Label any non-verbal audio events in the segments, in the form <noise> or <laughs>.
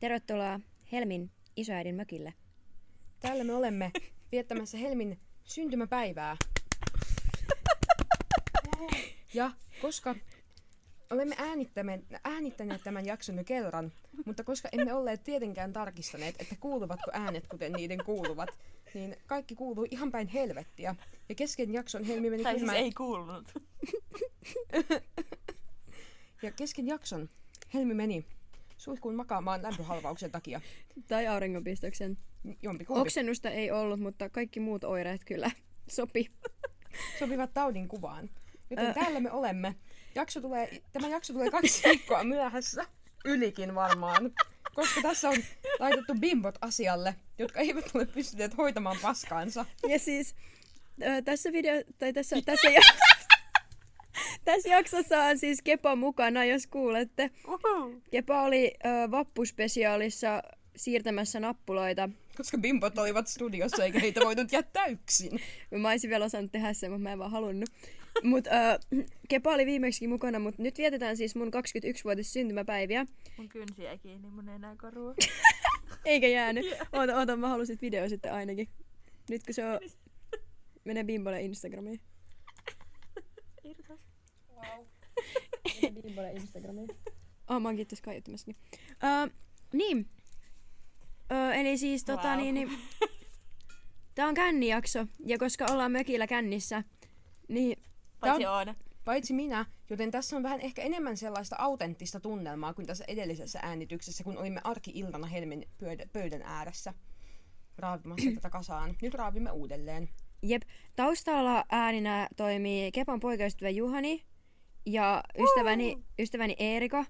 Tervetuloa Helmin isoäidin mökille. Täällä me olemme <laughs> viettämässä Helmin syntymäpäivää. Ja koska olemme äänittäneet, tämän jakson jo kerran, mutta koska emme olleet tietenkään tarkistaneet, että kuuluvatko äänet kuten niiden kuuluvat, niin kaikki kuuluu ihan päin helvettiä. Ja kesken jakson Helmi meni Tai siis kylmään... ei kuulunut. Ja kesken jakson Helmi meni suihkuun makaamaan lämpöhalvauksen takia. Tai auringonpistoksen. Jompikumpi. Oksennusta ei ollut, mutta kaikki muut oireet kyllä sopi. sopivat taudin kuvaan. Joten täällä me olemme. Jakso tulee, tämä jakso tulee kaksi viikkoa myöhässä. Ylikin varmaan. Koska tässä on laitettu bimbot asialle, jotka eivät ole pystyneet hoitamaan paskaansa. Ja siis tässä video, tai tässä, <laughs> tässä, ja, <laughs> tässä jaksossa on siis Kepa mukana, jos kuulette. Uhu. Kepa oli ö, vappuspesiaalissa siirtämässä nappuloita. Koska bimbot olivat studiossa eikä heitä voinut jättää yksin. <laughs> Mä olisin vielä osannut tehdä sen, mutta mä en vaan halunnut. Mut, ö, <clears throat> Kepa oli viimeksi mukana, mutta nyt vietetään siis mun 21-vuotis syntymäpäiviä. Mun kynsi jäi kiinni mun enäkoruun. <laughs> Eikä jäänyt. Oota, oota, mä halusin video sitten ainakin. Nyt kun se on... Mene Bimbolle Instagramiin. Irtos. Mene Bimbolle Instagramiin. Oh, mä. Uh, niin. Uh, eli siis tota Wow. niin, niin... Tää on kännijakso. Ja koska ollaan mökillä kännissä, niin... Paitsi Tää Oona. Paitsi minä, joten tässä on vähän ehkä enemmän sellaista autenttista tunnelmaa kuin tässä edellisessä äänityksessä, kun olimme arki-iltana Helmin pöydä- pöydän ääressä raavimassa tätä kasaan. Nyt raavimme uudelleen. Jep. Taustalla ääninä toimii Kepan poikaystävä Juhani ja ystäväni, ystäväni Eerika,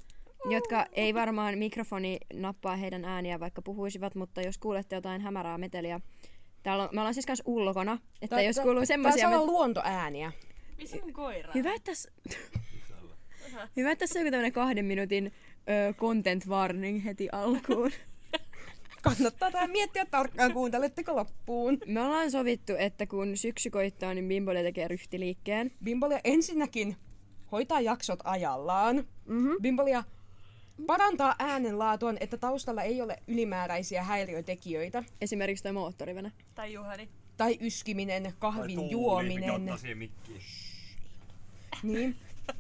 jotka ei varmaan mikrofoni nappaa heidän ääniä, vaikka puhuisivat, mutta jos kuulette jotain hämärää meteliä, Täällä on, me ollaan siis kanssa ulkona, että Tää- jos tää- kuuluu Tää semmoisia... saa olla luontoääniä. Missä mun koira? Hyvä, että tässä... Hyvä, että tässä on joku tämmönen kahden minuutin ö, content warning heti alkuun. <laughs> Kannattaa tää miettiä tarkkaan, kuunteletteko loppuun. Me ollaan sovittu, että kun syksy koittaa, niin Bimbolia tekee ryhtiliikkeen. Bimbolia ensinnäkin hoitaa jaksot ajallaan. Mhm. Bimbolia parantaa äänenlaatuaan, että taustalla ei ole ylimääräisiä häiriötekijöitä. Esimerkiksi toi moottorivene. Tai Juhani. Tai yskiminen, Tai kahvin tuuli, juominen. mikä. Niin.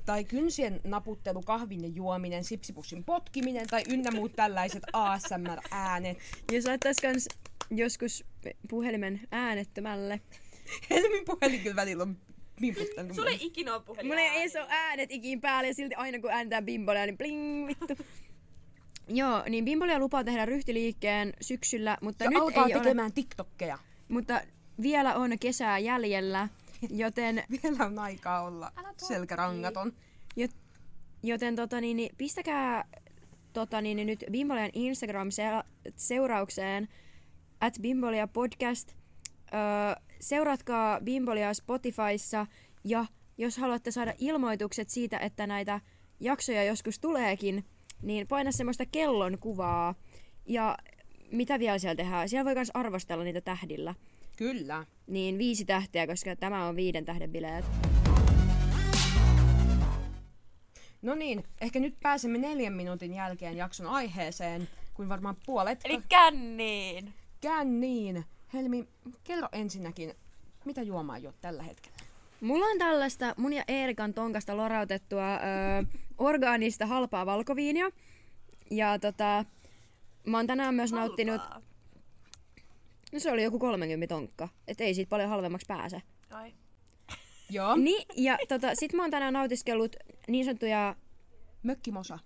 Tai kynsien naputtelu, kahvin ja juominen, sipsipussin potkiminen tai ynnä muut tällaiset ASMR-äänet. Jos laittais kans joskus puhelimen äänettömälle. Helmin puhelin kyllä välillä on pimputtanut. Sulla ei ikinä ole puhelin. Mulla ei se ole äänet ikin päällä ja silti aina kun ääntää bimbolia, niin bling vittu. Joo, niin Bimbolia lupaa tehdä ryhtiliikkeen syksyllä, mutta ja nyt alkaa ei ole, tekemään TikTokkeja. mutta vielä on kesää jäljellä, joten, <laughs> Vielä on aikaa olla selkärangaton. joten tota, niin, niin, pistäkää tota, niin, niin, nyt Bimbolian Instagram-seuraukseen at Bimbolia podcast. Öö, seuratkaa Bimbolia Spotifyssa ja jos haluatte saada ilmoitukset siitä, että näitä jaksoja joskus tuleekin, niin paina semmoista kellon kuvaa. Ja mitä vielä siellä tehdään? Siellä voi myös arvostella niitä tähdillä. Kyllä. Niin viisi tähteä, koska tämä on viiden tähden bileet. No niin, ehkä nyt pääsemme neljän minuutin jälkeen jakson aiheeseen, kuin varmaan puolet. Eli känniin. Känniin. Helmi, kerro ensinnäkin, mitä juomaa juot tällä hetkellä? Mulla on tällaista mun ja Eerikan tonkasta lorautettua ö, orgaanista halpaa valkoviinia. Ja tota, mä oon tänään myös nauttinut, Halpaa. no se oli joku 30 tonkka, et ei siitä paljon halvemmaksi pääse. Ai. <laughs> Joo. Niin, ja tota, sit mä oon tänään nautiskellut niin sanottuja Mökkimosa.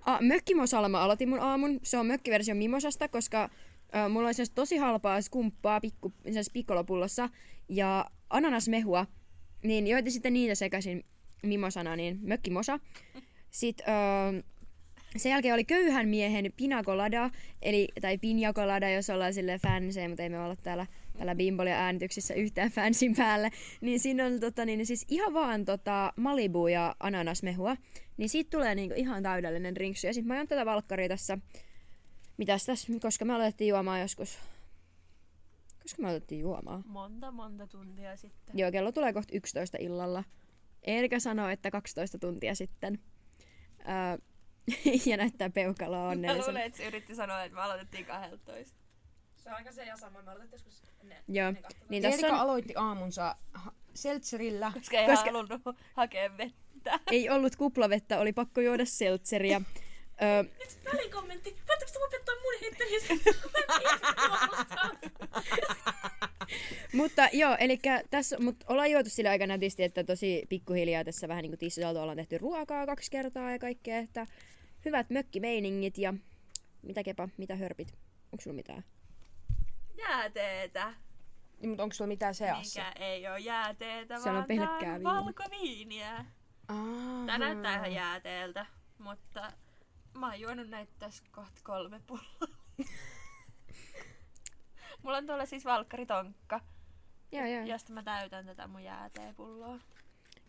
Ah, mökkimosalla mä aloitin mun aamun. Se on mökkiversio mimosasta, koska äh, mulla oli tosi halpaa skumppaa pikku, pikkolopullossa ja ananasmehua. Niin joitin sitten niitä sekaisin mimosana, niin mökkimosa. Sitten äh, sen jälkeen oli köyhän miehen pinakolada, eli, tai pinjakolada, jos ollaan sille fanseen, mutta ei me olla täällä, täällä Bimbolia äänityksissä yhtään fansin päälle. Niin siinä on tota, niin, siis ihan vaan tota, Malibu ja ananasmehua. Niin siitä tulee niinku ihan täydellinen drinks. Ja sitten mä ajan tätä valkkaria tässä. Mitäs tässä, koska me aloitettiin juomaan joskus. Koska me aloitettiin juomaan. Monta, monta tuntia sitten. Joo, kello tulee kohta 11 illalla. Erika sanoi, että 12 tuntia sitten. Öö, <laughs> ja näyttää peukaloa Mä onnellisena. luulen, että se yritti sanoa, että me aloitettiin 12. Se on aika se ja sama. Me aloitettiin joskus ne, Joo. ennen 12. Niin tässä Erika on, aloitti aamunsa seltserillä. Koska ei Koska... halunnut <laughs> hakea vettä. ei ollut kuplavettä, oli pakko juoda seltseriä. <laughs> Öö, Nyt välikommentti. Voitteko te lopettaa mun. <laughs> <laughs> Mutta joo, eli tässä, mut ollaan juotu sillä aika nätisti, että tosi pikkuhiljaa tässä vähän niin kuin tissuteltu ollaan tehty ruokaa kaksi kertaa ja kaikkea, että hyvät mökkimeiningit ja mitä kepa, mitä hörpit? Onko sulla mitään? Jääteetä. Niin, mutta onko sulla mitään seassa? Mikä ei ole jääteetä, Siellä on vaan pelkkää tää on viiniä. valkoviiniä. Aha. Tää näyttää ihan jääteeltä, mutta mä oon juonut näitä tässä kohta kolme pulloa. <laughs> Mulla on tuolla siis valkkaritonkka, Joo, joo. josta mä täytän tätä mun jääteepulloa.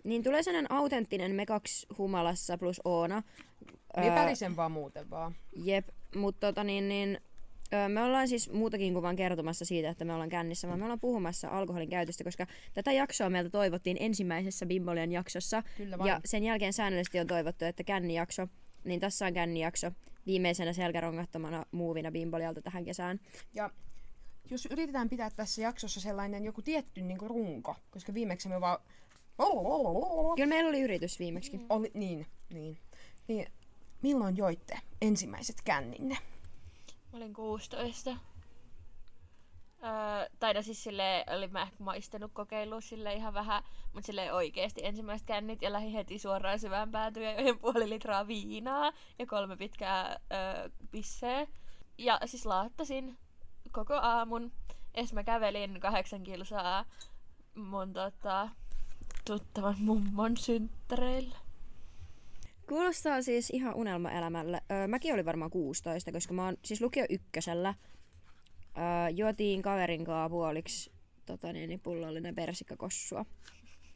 Niin tulee sellainen autenttinen me kaksi humalassa plus Oona. Me Öö, pärisen vaan muuten vaan. Jep, mutta tota niin, niin öö, me ollaan siis muutakin kuin vaan kertomassa siitä, että me ollaan kännissä, vaan me ollaan puhumassa alkoholin käytöstä, koska tätä jaksoa meiltä toivottiin ensimmäisessä Bimbolian jaksossa. Kyllä vain. Ja sen jälkeen säännöllisesti on toivottu, että kännijakso, niin tässä on kännijakso viimeisenä selkärongattomana muuvina Bimbolialta tähän kesään. Ja jos yritetään pitää tässä jaksossa sellainen joku tietty niin kuin runko, koska viimeksi me vaan... Kyllä meillä oli yritys viimeksi. Oli, niin, niin. niin. Milloin joitte ensimmäiset känninne? Mä olin 16. Öö, tai no siis silleen, olin mä ehkä maistanut kokeilua sille ihan vähän, mutta sille oikeesti ensimmäiset kännit ja lähdin heti suoraan syvään ja join puoli litraa viinaa ja kolme pitkää öö, pisseä. Ja siis laattasin koko aamun. Sit mä kävelin kahdeksan kilsaa mun tota, tuttavan mummon synttäreillä. Kuulostaa siis ihan unelmaelämälle. Öö, mäkin olin varmaan 16, koska mä oon siis lukio ykkösellä. Öö, juotiin kaverin kanssa puoliksi tota niin, niin pullollinen persikkakossua.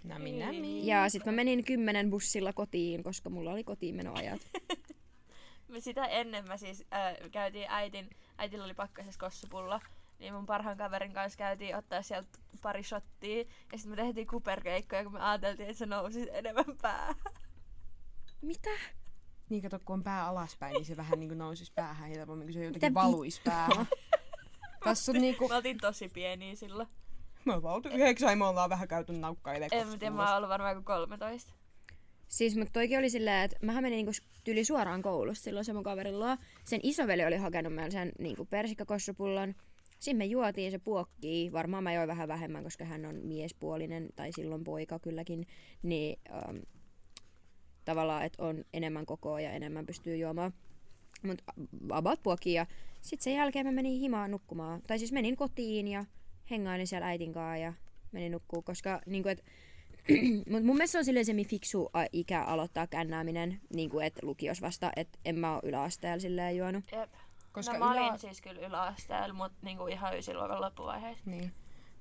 Nämi, Ei. nämi. Ja sitten mä menin kymmenen bussilla kotiin, koska mulla oli kotiinmenoajat. <laughs> Me sitä ennen mä siis äh, käytiin äitin, äitillä oli pakkasessa kossupulla, niin mun parhaan kaverin kanssa käytiin ottaa sieltä pari shottia, ja sitten me tehtiin kuperkeikkoja, kun me ajateltiin, että se nousi enemmän päähän. <laughs> Mitä? Niin kato, kun on pää alaspäin, niin se vähän niin kuin nousisi päähän helpommin, kun se Mitä jotenkin vi- valuisi päähän. <laughs> Tässä on niinku... Me oltiin tosi pieniä silloin. Me ollaan oltu yhdeksän ja me ollaan vähän käyty naukkailemaan. En mä tiedä, mä oon ollut varmaan joku 13. Siis mutta toikin oli silleen, että mähän menin niinku tyli suoraan koulusta silloin se mun kaverin luo. Sen isoveli oli hakenut meillä sen niinku persikkakossupullan. Sitten me juotiin se puokkii. Varmaan mä join vähän vähemmän, koska hän on miespuolinen, tai silloin poika kylläkin. Niin ähm, tavallaan, että on enemmän kokoa ja enemmän pystyy juomaan. Mut about puokki ja sitten sen jälkeen mä menin himaan nukkumaan. Tai siis menin kotiin ja hengailin siellä äitin kanssa ja menin nukkuu, koska niinku, et, <clears throat> mut mun mielestä se on silleen fiksu ikä aloittaa kännääminen, niinku, et lukios vasta, että en mä oo yläasteella silleen juonut. Jep. Koska no mä olin ylä- siis kyllä yläasteella, mutta niinku ihan ysiluokan loppuvaiheessa. Niin.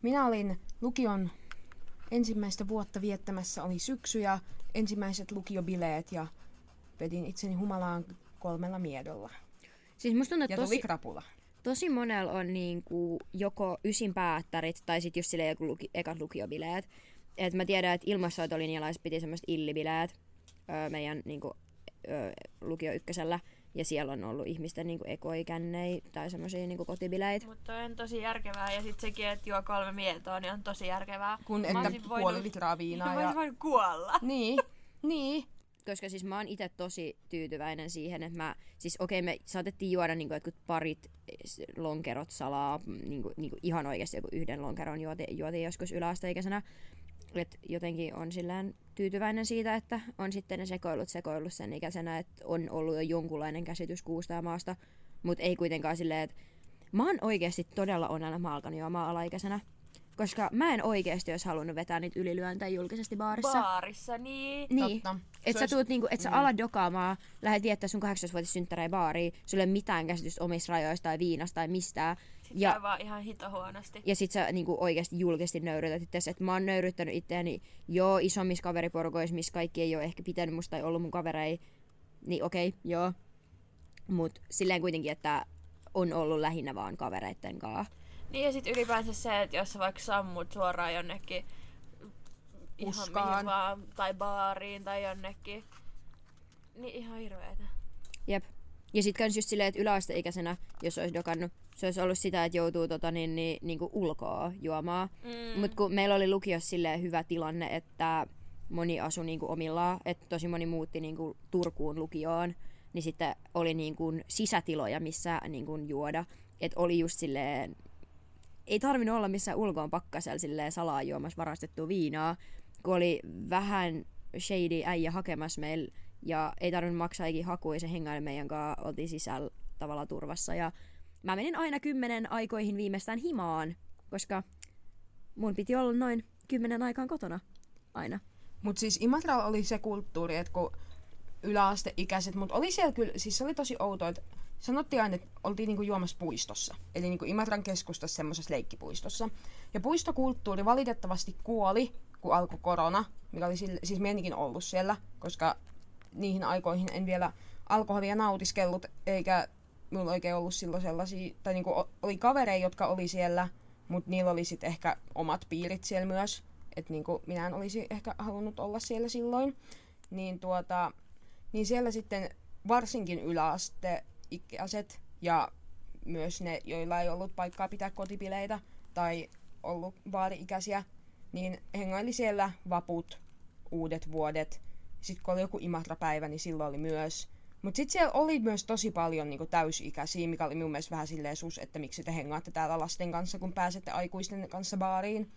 Minä olin lukion ensimmäistä vuotta viettämässä, oli syksy ja ensimmäiset lukiobileet ja vedin itseni humalaan kolmella miedolla. Siis musta tuntuu, että Ja tosi, krapula. tosi monella on niinku joko ysin päättärit tai sitten just silleen joku luki, ekat lukiobileet. Et mä tiedän, että ilmassoitolinjalaiset piti semmoista illibileet öö, meidän niinku, öö, lukio ykkösellä. Ja siellä on ollut ihmisten niinku ekoikännei tai semmoisia niinku kotibileitä. Mutta on tosi järkevää. Ja sitten sekin, että juo kolme mietoa, niin on tosi järkevää. Kun Mä että puoli voinut- litraa viinaa <laughs> Mä ja... olisin voinut kuolla. Niin, niin. Koska siis mä oon itse tosi tyytyväinen siihen, että mä, siis okei okay, me saatettiin juoda niinku jotkut parit lonkerot salaa, niinku, niinku ihan oikeasti joku yhden lonkeron juoti, juotiin joskus yläasteikäisenä. Et jotenkin on sillään tyytyväinen siitä, että on sitten ne sekoilut sekoillut sen ikäisenä, että on ollut jo jonkunlainen käsitys kuusta ja maasta, mutta ei kuitenkaan silleen, että mä oon oikeasti todella onnella, mä alkanut juomaan alaikäisenä. Koska mä en oikeasti olisi halunnut vetää niitä ylilyöntejä julkisesti baarissa. Baarissa, niin. Niin. Totta. Et sä, tuut niinku, et sä mm. alat dokaamaan, lähdet viettää sun 18-vuotis synttärein baariin, sulla ei ole mitään käsitystä omista rajoista tai viinasta tai mistään. Sitten Ja- vaan ihan hito huonosti. Ja sit sä niinku oikeasti julkisesti nöyrytät itseäsi. Et mä oon nöyryttänyt itseäni jo isommissa kaveriporukoissa, missä kaikki ei ole ehkä pitänyt musta tai ollut mun kaverei. Niin okei, okay, joo. Mut silleen kuitenkin, että on ollut lähinnä vaan kavereitten kanssa. Niin ja sitten ylipäänsä se, että jos sä vaikka sammut suoraan jonnekin Puskaan. mihin vaan, tai baariin tai jonnekin, niin ihan hirveetä. Jep. Ja sit kans just silleen, että yläasteikäisenä, jos olisi dokannut, se olisi ollut sitä, että joutuu tota, niin, niin, niin kuin ulkoa juomaan. Mm. Mutta kun meillä oli lukiossa silleen hyvä tilanne, että moni asui niin kuin omillaan, että tosi moni muutti niin kuin Turkuun lukioon, niin sitten oli niin kuin sisätiloja, missä niin kuin juoda. Että oli just silleen, ei tarvinnut olla missään ulkoon pakkasella silleen salaa juomassa varastettua viinaa, kun oli vähän shady äijä hakemassa meillä ja ei tarvinnut maksaa ikin hakua ja se hengaili meidän kanssa, oltiin sisällä tavallaan turvassa ja mä menin aina kymmenen aikoihin viimeistään himaan, koska mun piti olla noin kymmenen aikaan kotona aina. Mutta siis Imatralla oli se kulttuuri, että kun yläasteikäiset, mutta oli siellä kyllä, siis se oli tosi outoa, että sanottiin aina, että oltiin niinku juomassa puistossa. Eli niinku Imatran keskustassa semmoisessa leikkipuistossa. Ja puistokulttuuri valitettavasti kuoli, kun alkoi korona, mikä oli sille, siis menikin ollut siellä, koska niihin aikoihin en vielä alkoholia nautiskellut, eikä mulla oikein ollut silloin sellaisia, tai niinku oli kavereita, jotka oli siellä, mutta niillä oli sitten ehkä omat piirit siellä myös. Että niinku minä en olisi ehkä halunnut olla siellä silloin. Niin, tuota, niin siellä sitten varsinkin yläasteikäiset ja myös ne, joilla ei ollut paikkaa pitää kotipileitä tai ollut vaari-ikäisiä, niin hengaili siellä vaput, uudet vuodet. Sitten kun oli joku Imatra-päivä, niin silloin oli myös. Mutta sitten siellä oli myös tosi paljon niinku täysi-ikäisiä, mikä oli mun mielestä vähän silleen sus, että miksi te hengaatte täällä lasten kanssa, kun pääsette aikuisten kanssa baariin.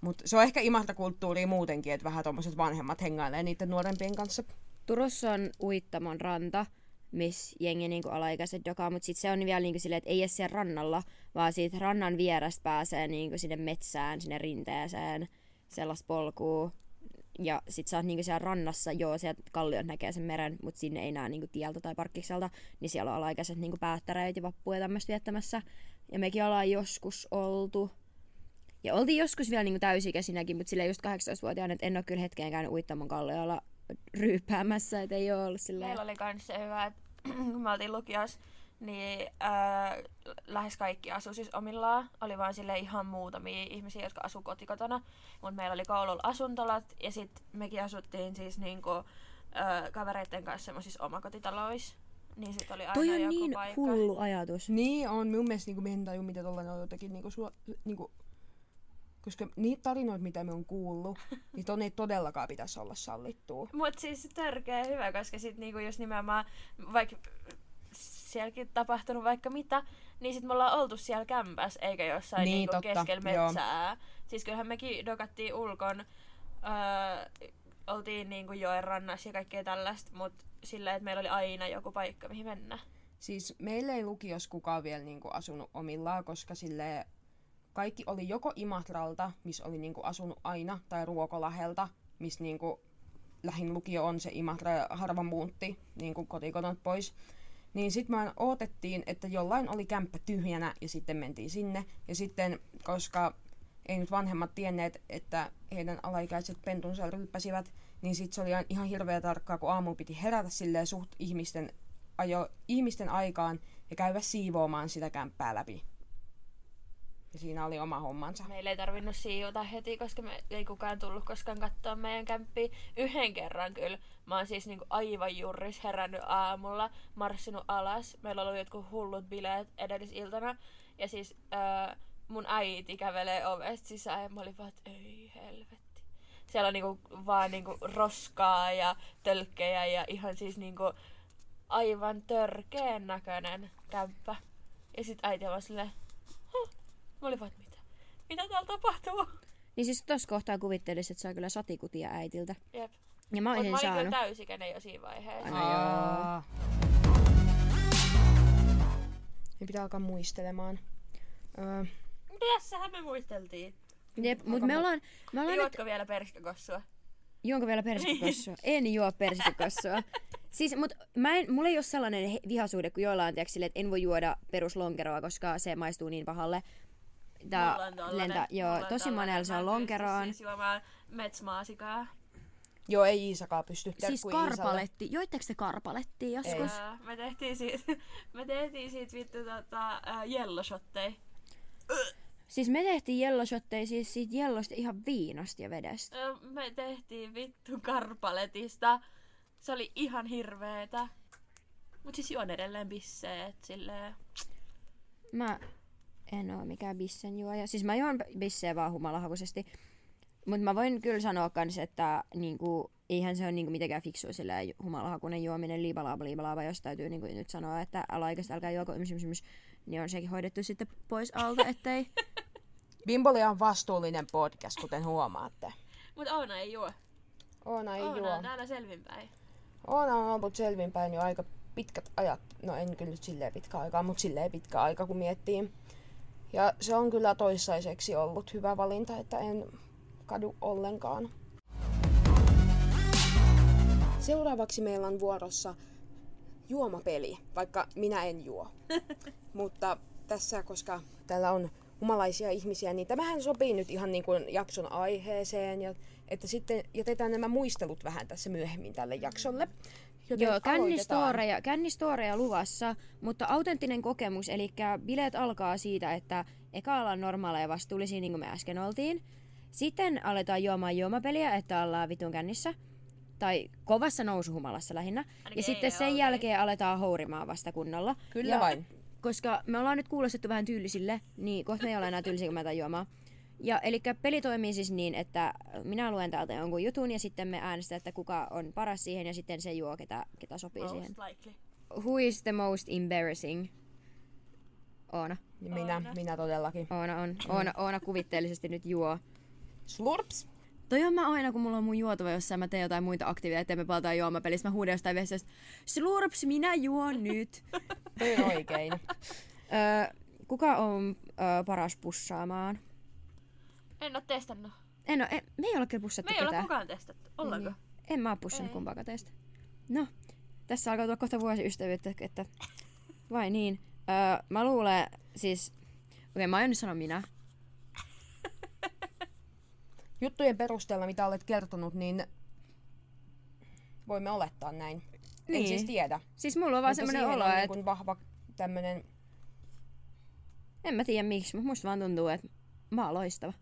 Mutta se on ehkä Imatra-kulttuuria muutenkin, että vähän tommoset vanhemmat hengailee niiden nuorempien kanssa. Turussa on Uittamon ranta, missä jengi niinku alaikäiset dokaa, mutta sit se on vielä niinku silleen, että ei edes siellä rannalla, vaan siitä rannan vierestä pääsee niinku sinne metsään, sinne rinteeseen, sellaista polkua. Ja sit sä oot niinku siellä rannassa, joo, sieltä kalliot näkee sen meren, mutta sinne ei näe niinku tieltä tai parkkikselta, niin siellä on alaikäiset niinku päättäreet ja vappuja tämmöistä viettämässä. Ja mekin ollaan joskus oltu. Ja oltiin joskus vielä niinku täysikäisinäkin, mutta silleen just 18-vuotiaana, että en ole kyllä hetkeen käynyt Uittamon kalliolla ryyppäämässä, että ei ole ollut silleen. Meillä oli kans se hyvä, että <clears throat> kun me oltiin lukiossa, niin ää, lähes kaikki asu siis omillaan. Oli vaan sille ihan muutamia ihmisiä, jotka asu kotikotona. Mutta meillä oli koululla asuntolat ja sitten mekin asuttiin siis niinku, ää, kavereiden kanssa semmoisissa omakotitaloissa. Niin sit oli aina Toi on joku niin paikka. hullu ajatus. Niin on, mun mielestä niinku, me en mitä tollanen on jotenkin niinku, sua, niinku, koska niitä tarinoita, mitä me on kuullut, <laughs> niin ton ei todellakaan pitäisi olla sallittua. Mut siis törkeä hyvä, koska sit niinku jos nimenomaan vaikka sielläkin tapahtunut vaikka mitä, niin sit me ollaan oltu siellä kämpäs, eikä jossain Niin, niinku keskellä joo. metsää. Siis kyllähän mekin dokattiin ulkon, öö, oltiin niinku joen rannassa ja kaikkea tällaista, mut sillä että meillä oli aina joku paikka, mihin mennä. Siis meillä ei lukios kukaan vielä niinku asunut omillaan, koska sille kaikki oli joko Imatralta, missä oli niinku asunut aina, tai Ruokolahelta, missä niinku lähin lukio on se Imatra ja harva muutti niinku kotikodot pois. Niin sitten me odotettiin, että jollain oli kämppä tyhjänä ja sitten mentiin sinne. Ja sitten, koska ei nyt vanhemmat tienneet, että heidän alaikäiset pentunsa ryyppäsivät, niin sitten se oli ihan hirveä tarkkaa, kun aamu piti herätä silleen suht ihmisten, ajo, ihmisten aikaan ja käydä siivoamaan sitä kämppää läpi. Ja siinä oli oma hommansa. Meillä ei tarvinnut siivota heti, koska me ei kukaan tullut koskaan katsoa meidän kämppiä. Yhden kerran kyllä. Mä oon siis niinku aivan juuris herännyt aamulla, marssinut alas. Meillä oli jotkut hullut bileet edellisiltana. Ja siis ää, mun äiti kävelee ovesta sisään ja mä olin vaan, että ei helvetti. Siellä on niinku vaan niinku roskaa ja tölkkejä ja ihan siis niinku aivan törkeen näköinen kämppä. Ja sit äiti on silleen, huh. Mä olin vaan, että mitä? Mitä täällä tapahtuu? Niin siis tossa kohtaa kuvittelisin, että saa kyllä satikutia äitiltä. Jep. Ja mä Mut olisin mä olin kyllä täysikäinen jo siinä vaiheessa. Aina joo. Niin pitää alkaa muistelemaan. Öö, Tässähän me muisteltiin. Jep, mut me ollaan, me ollaan nyt... Juotko vielä perskakossua? Juonko vielä persikkokossua? en juo persikkokossua. <laughs> Siis, mut mä en, mulla ei ole sellainen he- vihasuhde kuin joillain, tiiäks, että en voi juoda peruslonkeroa, koska se maistuu niin pahalle. Tää Mulla on tollanen- lentää, joo, mulla on tosi monella se on lonkeroon. Siis juomaan metsmaasikaa. joo, ei Iisakaan pysty. Siis karpaletti. Joitteko te karpalettia joskus? Me tehtiin siitä, <laughs> me tehtiin siitä vittu tota, uh. Siis me tehtiin jellosotteja siis siitä jellosta ihan viinasta ja vedestä. Me tehtiin vittu karpaletista. Se oli ihan hirveetä. Mut siis juon edelleen bisseet silleen. Mä en oo mikään bissen juoja. Siis mä juon bisseä vaan humalahakuisesti. Mutta mä voin kyllä sanoa kans, että niinku, eihän se ole niinku mitenkään fiksua sillä humalahakunen juominen liibalaaba liibalaaba, jos täytyy niinku nyt sanoa, että oikeasti älkää juoko yms, yms, yms, niin on sekin hoidettu sitten pois alta, ettei... <laughs> Bimbolia on vastuullinen podcast, kuten huomaatte. Mut Oona ei juo. Oona ei Oona juo. on täällä selvinpäin. Oona on ollut selvinpäin jo aika pitkät ajat. No en kyllä nyt silleen pitkä aikaa, mutta silleen pitkä aika kun miettii. Ja se on kyllä toissaiseksi ollut hyvä valinta, että en kadu ollenkaan. Seuraavaksi meillä on vuorossa juomapeli, vaikka minä en juo. <laughs> Mutta tässä, koska täällä on humalaisia ihmisiä, niin tämähän sopii nyt ihan niin kuin jakson aiheeseen. Ja, että sitten jätetään nämä muistelut vähän tässä myöhemmin tälle jaksolle. Joten Joo, aloitetaan. kännistoreja, kännistoreja luvassa, mutta autenttinen kokemus, eli bileet alkaa siitä, että eka ollaan normaaleja ja vastuullisia, niin kuin me äsken oltiin. Sitten aletaan juomaan juomapeliä, että ollaan vitun kännissä. Tai kovassa nousuhumalassa lähinnä. Ainakin ja sitten sen oltiin. jälkeen aletaan hourimaan vasta kunnolla. Kyllä ja, vain. Koska me ollaan nyt kuulostettu vähän tyylisille, niin kohta me ei ole enää tyylisiä, kun aletaan juomaan. Ja eli peli toimii siis niin, että minä luen täältä jonkun jutun ja sitten me äänestetään, että kuka on paras siihen ja sitten se juo, ketä, ketä sopii siihen. Most likely. Who is the most embarrassing? Oona. Minä, Oona. minä todellakin. Oona on. Oona, Oona kuvitteellisesti nyt juo. Slurps. Toi on mä aina, kun mulla on mun juotava jossain, mä teen jotain muita aktiviteetteja, me palataan juomapelissä, mä huudan jostain vessasta, Slurps, minä juon nyt. Toi on oikein. öö, kuka on öö, paras pussaamaan? En oo testannut. En oo, en, me ei ole kyllä pussattu Me ei ole ketään. kukaan testattu. Ollaanko? Niin. En mä oo pussannut Ei. kumpaakaan teistä. No, tässä alkaa tulla kohta vuosi ystävyyttä, että vai niin. Öö, mä luulen, siis, okei okay, mä aion nyt sanoa minä. <laughs> Juttujen perusteella, mitä olet kertonut, niin voimme olettaa näin. En Niin. siis tiedä. Siis mulla on vaan semmoinen olo, on että niin vahva tämmönen... en mä tiedä miksi, mutta musta vaan tuntuu, että mä oon loistava.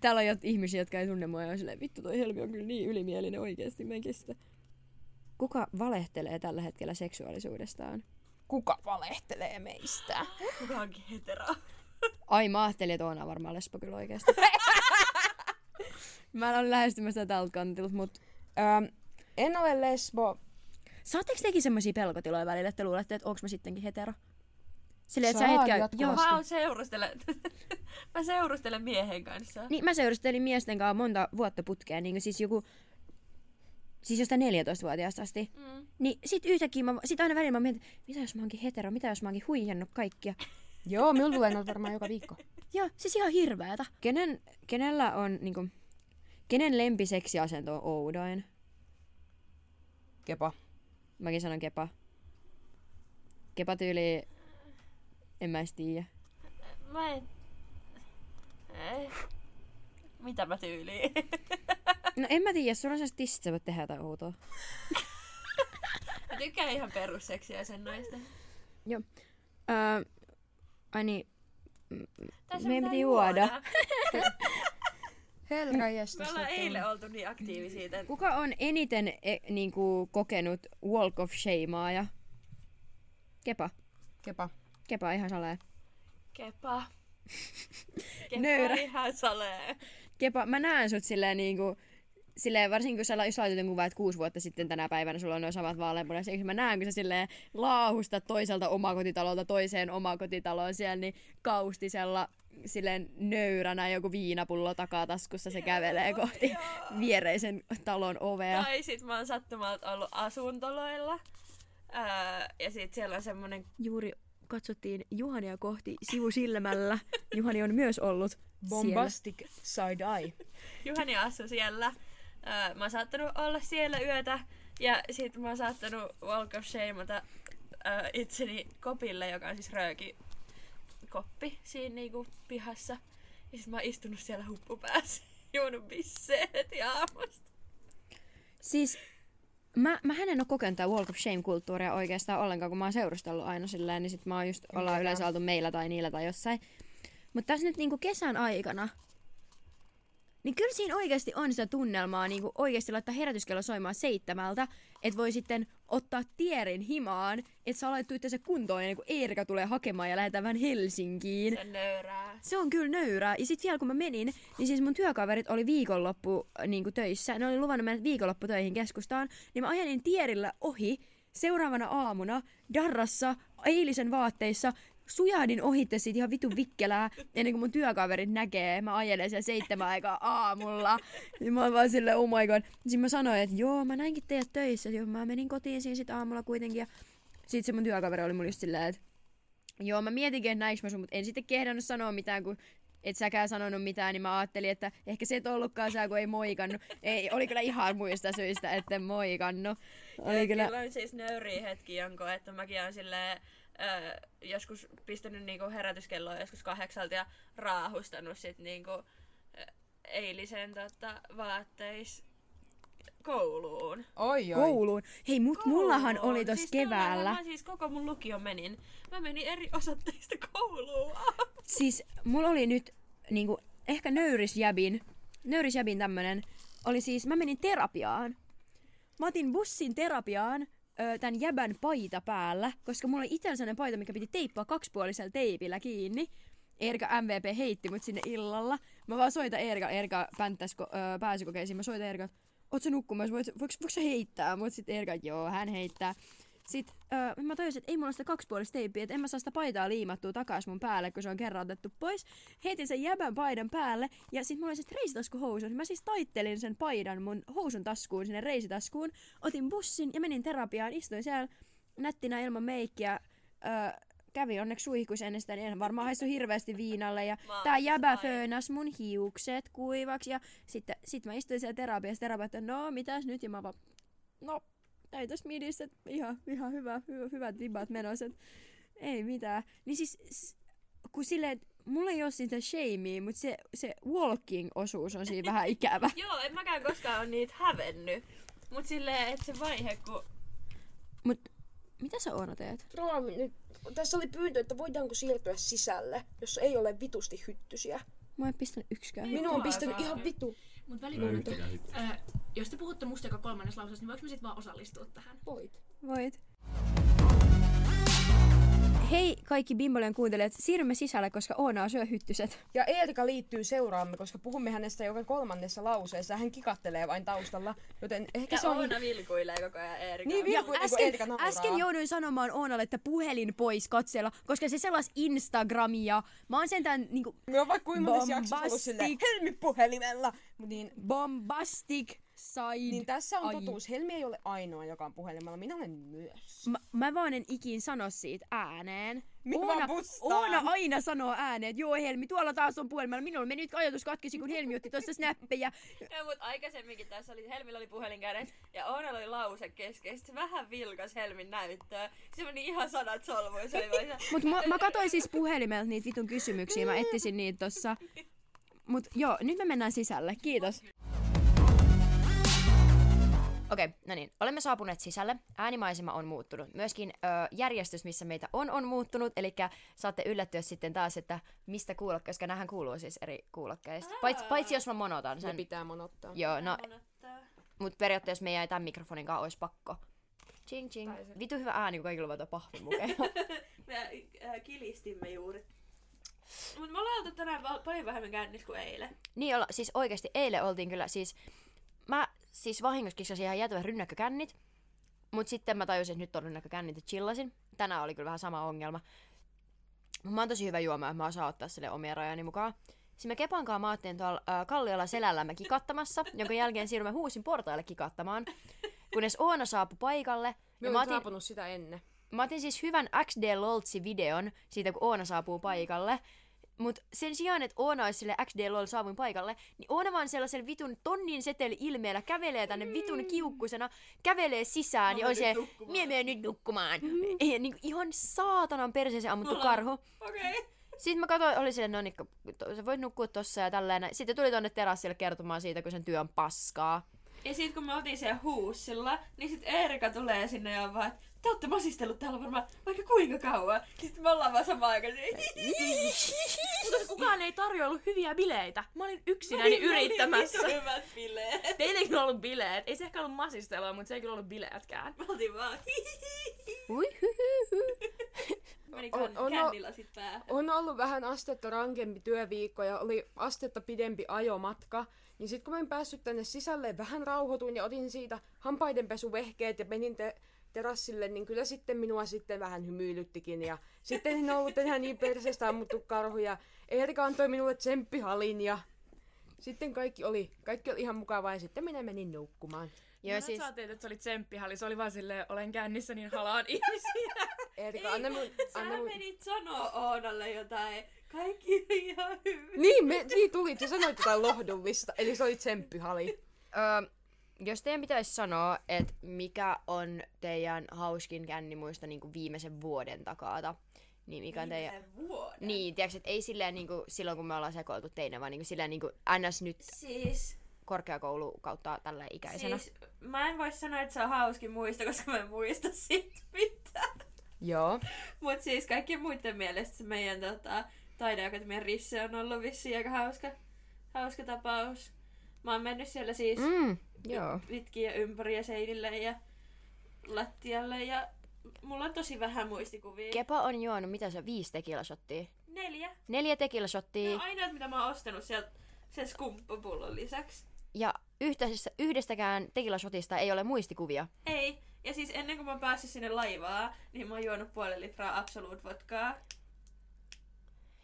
Täällä on jot ihmisiä, jotka ei tunne mua ja on silleen, vittu toi Helmi on kyllä niin ylimielinen oikeesti, mä en kestä. Kuka valehtelee tällä hetkellä seksuaalisuudestaan? Kuka valehtelee meistä? Kuka onkin hetero? Ai mä ajattelin, että Oona on varmaan lesbo kyllä oikeesti. mä olen lähestymässä tältä kantilta, mut Öö, en ole lesbo. saatteko tekin semmosia pelkotiloja välillä, että luulette, että onks mä sittenkin hetero? Silleen, että sä hetken... jatkuvasti. Joo, Mä oon seurustelen. <laughs> mä seurustelen miehen kanssa. Niin mä seurustelin miesten kanssa monta vuotta putkeen, niin siis joku, siis jostain 14-vuotiaasta asti. Mm. Niin sit yhtäkkiä mä, sit aina välillä mä mietin, mitä jos mä oonkin hetero, mitä jos mä oonkin huijannut kaikkia. <laughs> Joo, minulla tulee noita varmaan joka viikko. Joo, siis ihan hirveetä. Kenen, kenellä on niinku, kenen lempiseksiasento on oudoin? Kepa. Mäkin sanon kepa. Kepa tyyli, en mä edes tiedä. Mä en... Ei. Mitä mä tyyliin? No en mä tiedä, sulla on sellaiset tissit, sä voit tehdä jotain outoa. mä tykkään ihan perusseksiä sen noista. Joo. Öö, ai niin, Tässä Meidän pitää piti juoda. <laughs> Helga <laughs> Me jestas. ollaan eilen oltu niin aktiivisia. Että... Kuka on eniten e, niinku, kokenut walk of shamea? Kepa. Kepa. Kepa ihan salee. Kepa. <laughs> Kepa Nöyrä. ihan salee. Kepa, mä näen sut silleen niinku, silleen, varsinkin kun sä la- jos laitat jonkun kuvan, että kuusi vuotta sitten tänä päivänä sulla on noin samat vaaleanpunaiset, mä näen, kun sä silleen laahustat toiselta omakotitalolta toiseen omakotitaloon siellä, niin kaustisella silleen nöyränä joku viinapullo takataskussa se kävelee kohti viereisen talon ovea. Tai sit mä oon sattumalta ollut asuntoloilla. Öö, ja sit siellä on semmonen Juuri katsottiin Juhania kohti sivusilmällä. <laughs> Juhani on myös ollut siellä. Bombastic side eye. <laughs> Juhani asui siellä. Mä oon saattanut olla siellä yötä. Ja sit mä oon saattanut walk of shameata itseni kopille, joka on siis rööki koppi siinä niinku pihassa. Ja sit mä oon istunut siellä huppupäässä. Juonut bisseet heti aamusta. Siis mä, mä en ole kokenut tää walk of shame-kulttuuria oikeastaan ollenkaan, kun mä oon seurustellut aina silleen, niin sit mä oon just, ollaan Minäkään. yleensä oltu meillä tai niillä tai jossain. Mutta tässä nyt niinku kesän aikana, niin kyllä siinä oikeasti on sitä tunnelmaa niinku oikeasti laittaa herätyskello soimaan seitsemältä, että voi sitten ottaa tierin himaan, että saa laittua itse kuntoon ennen kuin Eerika tulee hakemaan ja lähdetään vähän Helsinkiin. Se nöyrää. Se on kyllä nöyrää. Ja sitten vielä kun mä menin, niin siis mun työkaverit oli viikonloppu niin kuin töissä. Ne oli luvannut mennä viikonlopputöihin keskustaan. Niin mä ajelin tierillä ohi seuraavana aamuna darrassa eilisen vaatteissa. Sujahdin ohitte siitä ihan vitun vikkelää ennen kuin mun työkaverit näkee. Mä ajelen siellä seitsemän aikaa aamulla. Niin mä oon vaan silleen, oh my god. Sitten mä sanoin, että joo, mä näinkin teidät töissä. Joo, mä menin kotiin siinä sit aamulla kuitenkin. Ja sitten se mun työkaveri oli mulle just silleen, että Joo, mä mietinkin, että näinkö mä sun, mutta en sitten kehdannut sanoa mitään, kun et säkään sanonut mitään, niin mä ajattelin, että ehkä se et ollutkaan sä, kun ei moikannut. Ei, oli kyllä ihan muista syistä, että moikannut. Oli kyllä... Kyllä on siis nöyriä hetki, jonka, että mäkin olen silleen, ö, joskus pistänyt niinku herätyskelloa joskus kahdeksalta ja raahustanut sit niinku eilisen tota, vaatteis kouluun. Oi, oi. Kouluun. Hei, mut mullahan Kouluun. oli tossa siis keväällä. Mä siis koko mun lukio menin. Mä menin eri osoitteista kouluun. <laughs> Siis mulla oli nyt niinku, ehkä nöyrisjäbin, nöyrisjäbin tämmönen, oli siis, mä menin terapiaan. Mä otin bussin terapiaan tän jäbän paita päällä, koska mulla oli itsellä sellainen paita, mikä piti teippaa kaksipuolisella teipillä kiinni. Erika MVP heitti mut sinne illalla. Mä vaan soitan Erika, Erika pänttäs ko- ö, pääsykokeisiin. Mä soitan Erika, oot sä nukkumassa, voiko, voiko sä heittää? Mut sit Erika, joo, hän heittää. Sitten öö, mä tajusin, että ei mulla sitä kaksipuolista teippiä, että en mä saa sitä paitaa liimattua takaisin mun päälle, kun se on kerran otettu pois. Heitin sen jäbän paidan päälle ja sitten mulla oli se reisitaskuhousu. Niin mä siis taittelin sen paidan mun housun taskuun, sinne reisitaskuun. Otin bussin ja menin terapiaan, istuin siellä nättinä ilman meikkiä. Öö, kävi onneksi suihkus ennestään, niin en varmaan haistu hirveästi viinalle. Ja oon tää siis jäbä föönäs mun hiukset kuivaksi. Ja sitten sit mä istuin siellä terapiassa, terapia, että no mitäs nyt? Ja mä vaan, no ei tässä midissä, että ihan, ihan hyvä, hyvä, hyvät vibat menossa. Ei mitään. Niin siis, kun silleen, että mulla ei ole sitä shamea, mutta se, se walking-osuus on siinä vähän ikävä. <laughs> Joo, en mäkään koskaan ole niitä hävennyt. Mut silleen, että se vaihe, kun... Mut mitä sä Oona teet? Roomi, nyt, tässä oli pyyntö, että voidaanko siirtyä sisälle, jos ei ole vitusti hyttysiä. Mä en pistänyt yksikään. Minua on pistänyt ihan vitu. Mut välikommentti. sitten. Jos te puhutte musta joka kolmannes lauseessa, niin voiko mä sit vaan osallistua tähän? Voit. Voit. Hei kaikki Bimbolen kuuntelijat, siirrymme sisälle, koska Oona syö hyttyset. Ja Eerika liittyy seuraamme, koska puhumme hänestä joka kolmannessa lauseessa. Hän kikattelee vain taustalla, joten ehkä Ja se on... Oona vilkuilee koko ajan Eerika. Niin, vil- Joku- joku äsken, Eerika nauraa. äsken jouduin sanomaan Oonalle, että puhelin pois katsella, koska se selas Instagramia. Mä oon sentään niinku Me on vaikka kuinka monessa jaksossa ollut Bombastic. silleen, Helmi puhelimella. Mut Niin, bombastic side. niin tässä on Ai. totuus. Helmi ei ole ainoa, joka on puhelimella. Minä olen myös. Mä, mä vaan en ikin sano siitä ääneen. Minä Oona. Oona aina sanoo ääneen, että joo Helmi, tuolla taas on puhelimella. Minulla meni nyt ajatus katkesi, kun Helmi otti tuossa snappeja. <laughs> Ja, mut aikaisemminkin tässä oli, Helmillä oli puhelin kädessä ja Oonalla oli lause kesken. Sitten se vähän vilkas Helmin näyttöä. Se meni ihan sanat solmuun. Mut mä, mä katsoin siis puhelimelta niitä vitun kysymyksiä, mä etsisin niitä tossa. Mut joo, nyt me mennään sisälle. Kiitos. Okei, okay, no niin. Olemme saapuneet sisälle. Äänimaisema on muuttunut. Myöskin ö, järjestys, missä meitä on, on muuttunut. Eli saatte yllättyä sitten taas, että mistä kuulokkeista, koska nämähän kuuluu siis eri kuulokkeista. Paitsi, paitsi jos mä monotan Se sen. pitää monottaa. Joo, no, monottaa. mut periaatteessa meidän ei tämän mikrofonin kanssa olisi pakko. Ching ching. Se- Vitu hyvä ääni, kun kaikilla on pahvimukeilla. <laughs> Me äh, kilistimme juuri. Mut me ollaan oltu tänään paljon vähemmän kännissä kuin eilen. Niin olla, siis oikeasti eilen oltiin kyllä siis, mä siis vahingossa kissasin ihan jäätävät rynnäkkökännit, mut sitten mä tajusin, että nyt on rynnäkkökännit ja chillasin. Tänään oli kyllä vähän sama ongelma. Mut Mä oon tosi hyvä juoma, että mä osaan ottaa sille omia rajani mukaan. Sitten me Kepankaan maattiin tuolla äh, Kalliolla selällämme kikattamassa, jonka jälkeen siirrymme huusin portaille kikattamaan. Kunnes Oona saapui paikalle. Me Ja mä, otin, saapunut sitä ennen. mä otin siis hyvän XD Loltsi-videon siitä, kun Oona saapuu paikalle. Mut sen sijaan, että Oona olisi sille XD LOL saavuin paikalle, niin Oona vaan sellaisen vitun tonnin seteli ilmeellä kävelee tänne vitun kiukkusena, kävelee sisään ja on se, mie menen nyt nukkumaan. Ja niin ihan saatanan perseeseen ammuttu Ollaan- karhu. Okei. Okay. Sitten mä katsoin, oli silleen, no niin, sä voit nukkua tossa ja tälleen. Sitten tuli tonne terassille kertomaan siitä, kun sen työ on paskaa. Ja sit kun me oltiin siellä huussilla, niin sit Erika tulee sinne ja on vaan, että te olette masistellut täällä varmaan vaikka kuinka kauan. Sitten me ollaan vaan samaan aikaan <laughs> Mutta kukaan ei tarjoillut hyviä bileitä. Mä olin yksinäni yrittämässä. hyvät bileet. Teilläkin on ollut bileet. Ei se ehkä ollut masistelua, mutta se ei kyllä ollut bileetkään. Me oltiin vaan <laughs> Ui, <laughs> On- on-? On ollut vähän astetta rankempi työviikko ja oli astetta pidempi ajomatka. Niin sit kun mä en päässyt tänne sisälle, vähän rauhoituin ja otin siitä hampaidenpesuvehkeet ja menin te- terassille, niin kyllä sitten minua sitten vähän hymyilyttikin. Ja sitten en ollut enää niin perseestä ammuttu karhuja. Erika antoi minulle tsemppihalin ja sitten kaikki oli, kaikki oli ihan mukavaa ja sitten minä menin nukkumaan. Joo, Joo, siis. Sä että se oli tsemppihalli, se oli vaan silleen, olen kännissä, niin halaan ihmisiä. <laughs> Erika, anna mun, anna Sä mun... menit sanoo Oonalle jotain. Kaikki on ihan hyvin. Niin, me, niin tuli, sä sanoit jotain lohdullista, eli se oli tsemppihali. Öö, jos teidän pitäisi sanoa, että mikä on teidän hauskin kännimuisto niin viimeisen vuoden takaata, niin mikä on teidän... Vuoden. Niin, tiedätkö, että ei silleen niin kuin, silloin kun me ollaan sekoiltu teinä, vaan niin kuin, silleen niin kuin ns. nyt Siis, korkeakoulu kautta tällä ikäisenä. siis mä en voi sanoa, että se on hauskin muisto, koska mä en muista siitä mitään. Joo. Mut siis kaikkien muiden mielestä se meidän tota, taideakatemian risse on ollut vissiin aika hauska, hauska tapaus. Mä oon mennyt siellä siis Mm, joo. pitkin ja ympäri ja seinille ja lattialle ja mulla on tosi vähän muistikuvia. Kepa on juonut, mitä se on, viisi tekilasottia? Neljä. Neljä tekilasottia. No ainoat mitä mä oon ostanut sieltä sen skumppapullon lisäksi. Ja yhtäisessä, yhdestäkään tekilasotista ei ole muistikuvia. Ei. Ja siis ennen kuin mä oon päässyt sinne laivaan, niin mä oon juonut puoli litraa Absolute vodkaa.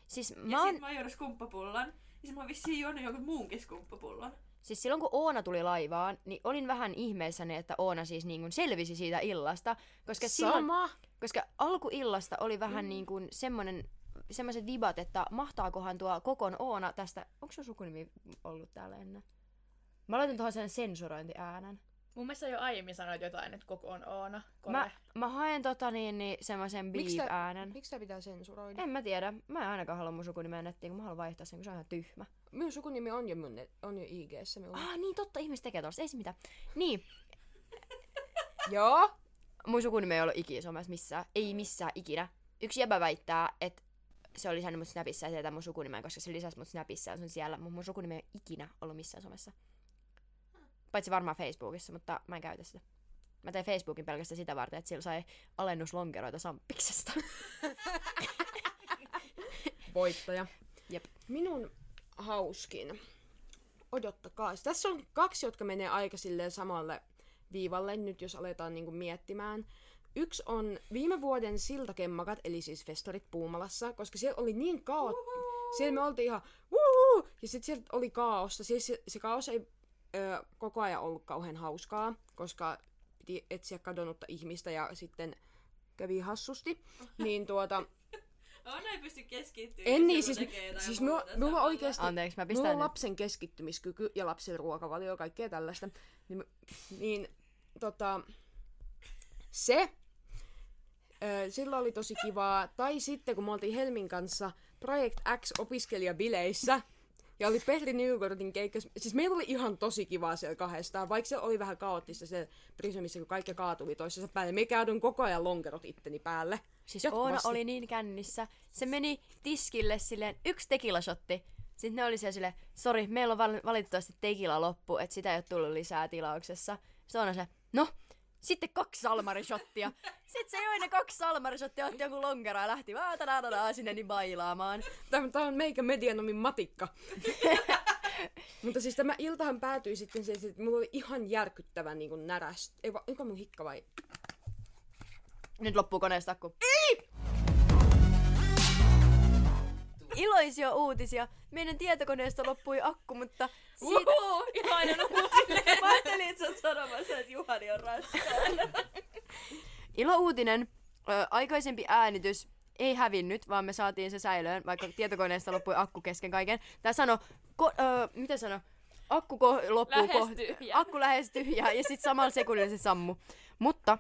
Siis Ja mä oon, sit mä oon juonut skumppapullon. Ja sit mä oon vissiin juonut jonkun muunkin skumppapullon. Siis silloin kun Oona tuli laivaan, niin olin vähän ihmeessäni, että Oona siis niin kuin selvisi siitä illasta. Koska silloin, Sama. koska alkuillasta oli vähän mm. niin kuin semmonen, semmoiset vibat, että mahtaakohan tuo kokon Oona tästä, onko sun sukunimi ollut täällä ennen? Mä laitan tuohon sen sensurointiäänen. Mun mielestä jo aiemmin sanoit jotain, että koko on Oona. Kore. Mä, mä haen tota niin, niin semmoisen beep-äänen. Miksi tää pitää sensuroida? En mä tiedä. Mä en ainakaan halua mun sukunimeä nettiin, kun mä haluan vaihtaa sen, kun se on ihan tyhmä. Minun sukunimi on jo, mun, net- on jo IGssä. Minulla. Ah, niin totta, ihmiset tekee tosta. Ei se mitään. Niin, <laughs> Joo. mun sukunimi ei ollut ikinä somessa missään. Ei missään ikinä. Yksi jäbä väittää, että se oli lisännyt mut Snapissa ja tietää mun sukunimen, koska se lisäsi mut Snapissa ja se on siellä. Mutta mun sukunimi ei ole ikinä ollut missään somessa. Paitsi varmaan Facebookissa, mutta mä en käytä sitä. Mä tein Facebookin pelkästään sitä varten, että sillä sai alennuslonkeroita Sampiksesta. <laughs> Voittaja. Jep. Minun hauskin. Odottakaa. Tässä on kaksi, jotka menee aika silleen samalle viivalle, nyt jos aletaan niinku miettimään. Yksi on viime vuoden siltakemmakat, eli siis festarit Puumalassa, koska siellä oli niin kaos... Siellä me oltiin ihan Wuhuu! ja sitten siellä oli kaaosta. Siis se, se kaos ei ö, koko ajan ollut kauhean hauskaa, koska piti etsiä kadonnutta ihmistä ja sitten kävi hassusti. <laughs> Niin tuota, <laughs> Oona ei pysty keskittymään. en niin, siis, siis minulla samalla. oikeasti, Anteeksi, mä pistän on nyt. lapsen keskittymiskyky ja lapsen ruokavalio ja kaikkea tällaista. Niin, niin tota, se, ö, silloin oli tosi kivaa. Tai sitten, kun me oltiin Helmin kanssa Project X opiskelijabileissä, ja oli Petri Newgordin keikka. Siis meillä oli ihan tosi kivaa siellä kahdestaan, vaikka se oli vähän kaoottista se Prismissa, kun kaikki kaatui toisessa päälle. Me käydyn koko ajan lonkerot itteni päälle. Siis Oona oli niin kännissä. Se meni tiskille silleen yksi tekilashotti. Sitten ne oli siellä silleen, sori, meillä on val- valitettavasti tekila loppu, että sitä ei ole tullut lisää tilauksessa. Sitten Oona se, no, sitten kaksi salmarishottia. Sitten se joi ne kaksi salmarishottia, otti joku lonkero ja lähti vaan sinne niin bailaamaan. Tämä, tämä on meikä medianomin matikka. <laughs> Mutta siis tämä iltahan päätyi sitten siihen, että mulla oli ihan järkyttävä niin kuin näräs. Ei vaan, onko mun hikka vai? Nyt loppuu koneesta akku. Iloisia uutisia. Meidän tietokoneesta loppui akku, mutta siitä... Uhu, iloinen uutinen. Mä ajattelin, että sä oot sanomassa, että Juhani on raskaana. <laughs> Ilo uutinen, ö, aikaisempi äänitys ei hävinnyt, vaan me saatiin se säilöön, vaikka tietokoneesta loppui akku kesken kaiken. Tää sano, ko, ö, mitä sano, akku ko, loppuu Lähes ko- akku lähes tyhjä ja sitten samalla sekunnilla se sammu. Mutta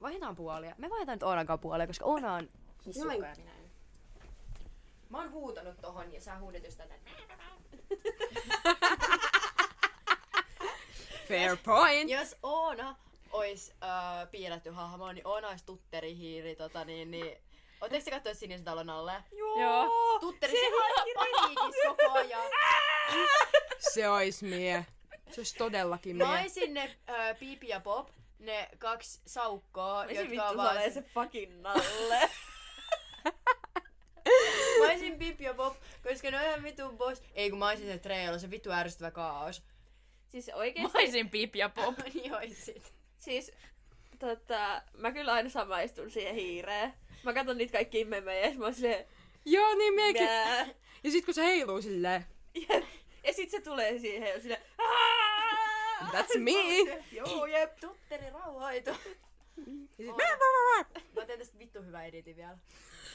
vaihdetaan puolia. Me vaihdetaan nyt Oonankaan puolia, koska Oona on hissukka ja minä en. Mä oon huutanut tohon ja sä huudat just tätä. <laughs> Fair point. Jos Oona ois äh, piirretty hahmo, niin Oona olisi tutterihiiri, tota niin, niin Oletteko te katsoa sinisen talon alle? Joo. Tutteri, se paniikis koko ajan. <laughs> Se ois mie. Se olisi todellakin Mä mie. oisin ne äh, Pipi ja Pop, ne kaksi saukkoa, Miksi jotka vittu on se vaan... se fucking nalle? <laughs> Mä oisin Pipi ja Pop, koska ne on ihan vitun boss. Ei kun mä oisin se Treelo, se vittu ärsyttävä kaos. siis Mä oikeesti, olisin Pip ja Pop. <laughs> niin oisit. siis tota, mä kyllä aina samaistun siihen hiireen. Mä katson niitä kaikkia memejä ja mä oon silleen, Joo, niin miekin. nää. Ja sit kun se heiluu silleen, Jep. Ja sit se tulee siihen ja silleen, that's me. Joo, jep, tutteri rauhoitu. Ja sit, Mä teen tästä vittu hyvä editin vielä.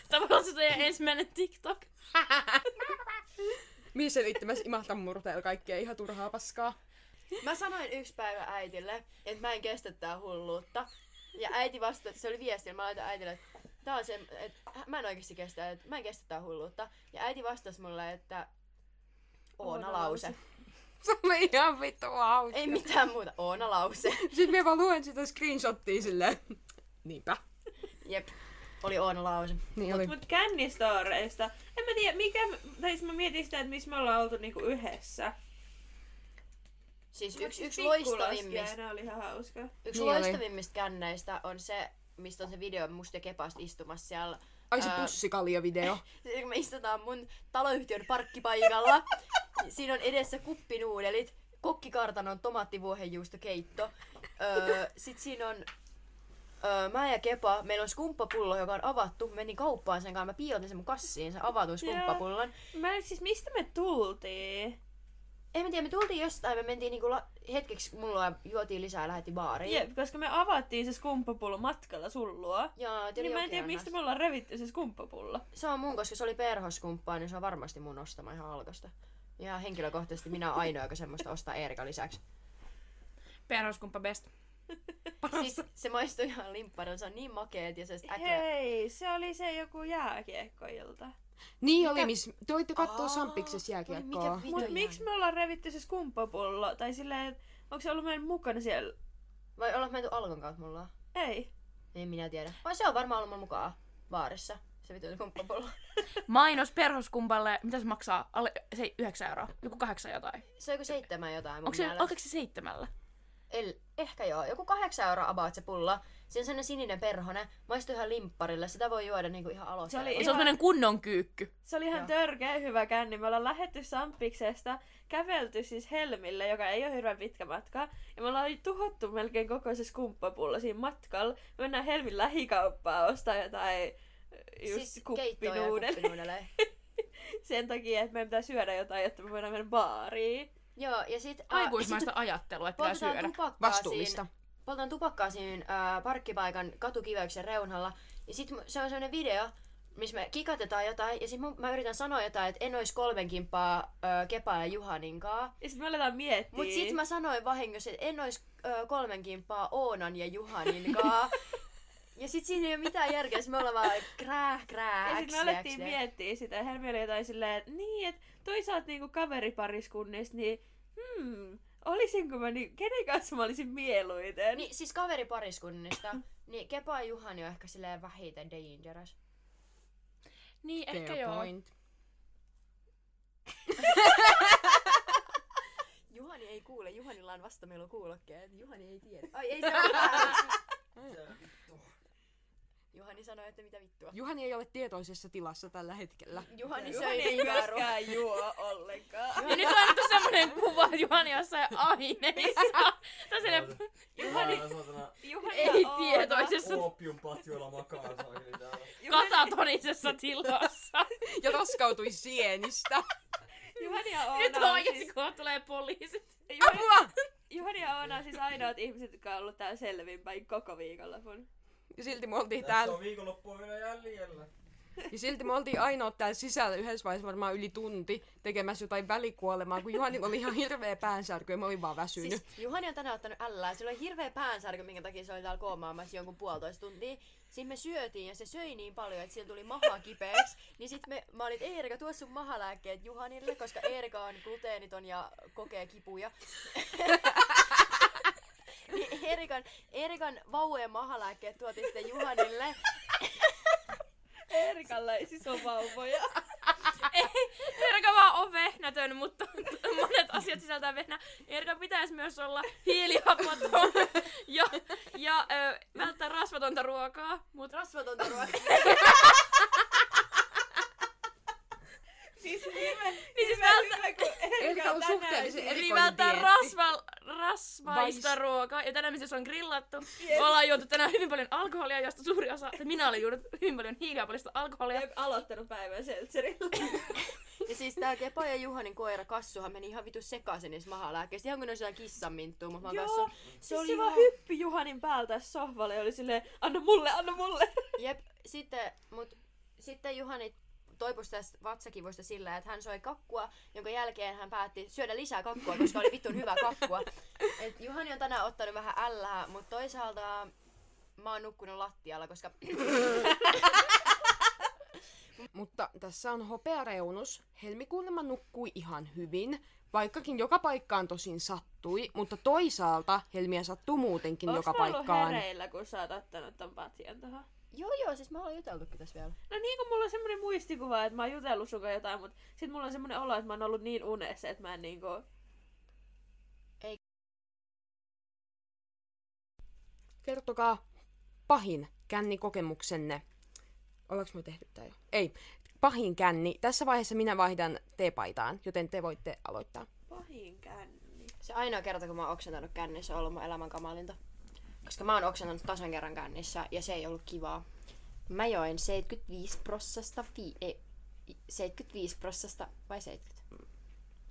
Tavallaan se teidän ensimmäinen TikTok. <laughs> Mihin selittämässä imahtan murteella kaikkea ihan turhaa paskaa. Mä sanoin yksi päivä äitille, että mä en kestä tää hulluutta. Ja äiti vastasi, se oli viesti, ja mä laitan äitille, että tää on se, että mä en oikeasti kestä, että mä en kestä tää hulluutta. Ja äiti vastasi mulle, että Oona lause. Se oli ihan vittu hauska. Ei mitään muuta, Oona lause. Sitten me vaan luen sitä screenshottia silleen. Niinpä. Jep, oli Oona lause. Niin oli. Mut kännistoreista, en mä tiedä mikä, tai siis mä mietin sitä, että missä me ollaan oltu niinku yhdessä. Siis Mut yksi, yksi loistavimmista, oli ihan hauska. yksi Niin oli. loistavimmista känneistä on se, mistä on se video musta ja Kepasta istumassa siellä. Ai se pussikalja-video. <laughs> Kun me istutaan mun taloyhtiön parkkipaikalla, niin siinä on edessä kuppinuudelit, kokkikartanon tomaattivuohenjuustokeitto. Öö, sitten siinä on öö, mä ja Kepa, meillä on skumppapullo, joka on avattu. Menin kauppaan sen kanssa, mä piilotin sen mun kassiin, sen avatun skumppapullon. Mä en, siis mistä me tultiin? En mä tiedä, me tultiin jostain, me mentiin niinku la- hetkeksi mulla juotiin lisää ja lähdettiin baariin. Jep, koska me avattiin se skumppapullo matkalla sullua. Ja, Niin mä en tiedä, mistä me ollaan revitty se skumppapullo. Se on mun, koska se oli perhoskumppaa, niin se on varmasti mun ostama ihan alkosta. Ja henkilökohtaisesti minä olen ainoa, joka semmoista ostaa Eerika lisäksi. Perhoskumppa best. <laughs> Siis se maistuu ihan limpparilta, se on niin makeet ja se äkö... Hei, se oli se joku jääkiekkoilta. Niin oli, miss... Te voitte katsoa Aa, Sampiksessa jääkiekkoa. mikä Mut Vittu miksi me ollaan revitty se skumppapullo? Tai silleen, että onko se ollut meidän mukana siellä? Vai ollaan menty Alkon kautta mulla? Ei. En minä tiedä. Vai se on varmaan ollut mun mukaan baarissa. Se vittu kumppapullo. <laughs> Mainos perhoskumpalle, mitä se maksaa? Alle se, 9 euroa. Joku kahdeksan jotain. Se on joku seitsemän jotain mun Onko se, mielestä. onko se seitsemällä? El, ehkä joo. Joku kahdeksan euroa about se pulla. Siinä on sellainen sininen perhone. Maistuu ihan limpparille. Sitä voi juoda niinku ihan aloitteella. Se oli se on kunnon kyykky. Se oli ihan Joo. törkeä hyvä känni. Me ollaan lähetty Sampiksesta, kävelty siis Helmille, joka ei ole hirveän pitkä matka. Ja me ollaan tuhottu melkein koko se skumppapullo siinä matkalla. Me mennään Helmin lähikauppaan ostaa jotain just siis kuppinuudelle. kuppinuudeleja. <laughs> Sen takia, että meidän pitää syödä jotain, jotta me voidaan mennä baariin. Joo, ja sit... ää, Aikuismaista ajattelua, että pitää syödä. Vastuullista. Siinä, poltetaan tupakkaa siinä ää, parkkipaikan katukiveyksen reunalla. Ja sit mu- se on sellainen video, missä me kikatetaan jotain. Ja sit mun, mä yritän sanoa jotain, että en ois kolmen kimppaa ää, Kepa ja Juhaninkaa. Ja sitten me aletaan miettiä. Mut sit mä sanoin vahingossa, että en ois ää, kolmen kimppaa Oonan ja Juhaninkaa. <laughs> ja sit siinä ei ole mitään järkeä, me ollaan vaan krää, krää, Ja sitten me alettiin miettiä sitä. Ja Helmi oli jotain silleen, että niin, että toisaalta niinku kaveripariskunnista, niin hmm, olisinko mä, niin, kenen kanssa mä olisin mieluiten? Niin, siis kaveripariskunnista, niin Kepa ja Juhani on ehkä silleen vähiten dangerous. Niin, ehkä Fair joo. point. <laughs> Juhani ei kuule, Juhanilla on vasta meillä on kuulokkeet. Juhani ei tiedä. Ai ei se ole <laughs> Juhani sanoi, että mitä vittua. Juhani ei ole tietoisessa tilassa tällä hetkellä. Juhani Juhani söi ei piparu. myöskään <laughs> juo ollenkaan. Ja nyt on annettu semmonen kuva Juhani jossain aineissa. Juhani... Saatana Juhani ei Oona. tietoisessa makaa saakeli täällä. Juhani, katatonisessa tilassa. <laughs> Ja raskautui sienistä. Juhani ja Oona Nyt on oikeesti siis, kun tulee poliisit. Juhani, Apua! Juhani ja Oona on siis ainoat ihmiset, jotka on ollut täällä selvinpäin koko viikonlopun. Ja silti me oltiin Tässä täällä. on viikonloppua vielä jäljellä. Ja silti me oltiin ainoat täällä sisällä yhdessä vaiheessa varmaan yli tunti tekemässä jotain välikuolemaa, kun Juhani oli ihan hirveä päänsärky ja mä olin vaan väsynyt. Siis Juhani on tänään ottanut ällää. Sillä oli hirveä päänsärky, minkä takia se oli täällä koomaamassa jonkun puolitoista tuntia. Sitten me syötiin ja se söi niin paljon, että sillä tuli maha kipeäksi. Niin sit me, mä olin, että Eerika, tuo sun mahalääkkeet Juhanille, koska Eerika on gluteeniton ja kokee kipuja. <laughs> niin Erikan, Erikan vauvojen mahalääkkeet tuotiin sitten Juhanille. Erikalle ei siis ole vauvoja. Erika vaan on vehnätön, mutta monet asiat sisältää vehnä. Erika pitäisi myös olla hiilihappoton ja, ja ö, välttää rasvatonta ruokaa. Mut Rasvatonta ruokaa. <laughs> Siis hyvä, Niin siis välttää, Erika on suhteellisen niin erikoinen rasva, rasvaista Vais- ruokaa. Ja tänään missä on grillattu. Me ollaan juotu tänään hyvin paljon alkoholia, josta suuri osa, että minä olen juonut hyvin paljon hiilihapollista alkoholia. Olen aloittanut päivän seltserillä. <laughs> Ja siis tää Kepo ja Juhanin koira Kassuhan meni ihan vitu sekaisin niissä mahalääkkeistä. Ihan kun ne olisi jotain kissanminttua, mutta mä Joo, Kassun. Se, oli se vaan hyppi Juhanin päältä sohvalle ja oli silleen, anna mulle, anna mulle. Jep, sitten, mut, sitten Juhani toipui tästä vatsakivuista sillä, että hän soi kakkua, jonka jälkeen hän päätti syödä lisää kakkua, koska oli vittun hyvä kakkua. <laughs> Et Juhani on tänään ottanut vähän ällää, mutta toisaalta mä oon nukkunut lattialla, koska <laughs> Mutta tässä on hopeareunus. Helmikuulemma nukkui ihan hyvin, vaikkakin joka paikkaan tosin sattui, mutta toisaalta Helmiä sattuu muutenkin Onks joka paikkaan. hereillä, kun sä oot ottanut ton patjan tuohon? Joo joo, siis mä ollaan juteltukin tässä vielä. No niin kuin mulla on semmonen muistikuva, että mä oon jutellut sun jotain, mutta sit mulla on semmonen olo, että mä oon ollut niin unessa, että mä en niinku... Kertokaa pahin kännikokemuksenne. Ollaanko me tehty tää jo? Ei. Pahin känni. Tässä vaiheessa minä vaihdan teepaitaan, joten te voitte aloittaa. Pahin känni. Se ainoa kerta, kun mä oon oksentanut kännissä, on ollut mun elämän kamalinta. Koska mä oon oksentanut tasan kerran kännissä ja se ei ollut kivaa. Mä join 75 prossasta, vi- ei, 75 prossasta vai 70?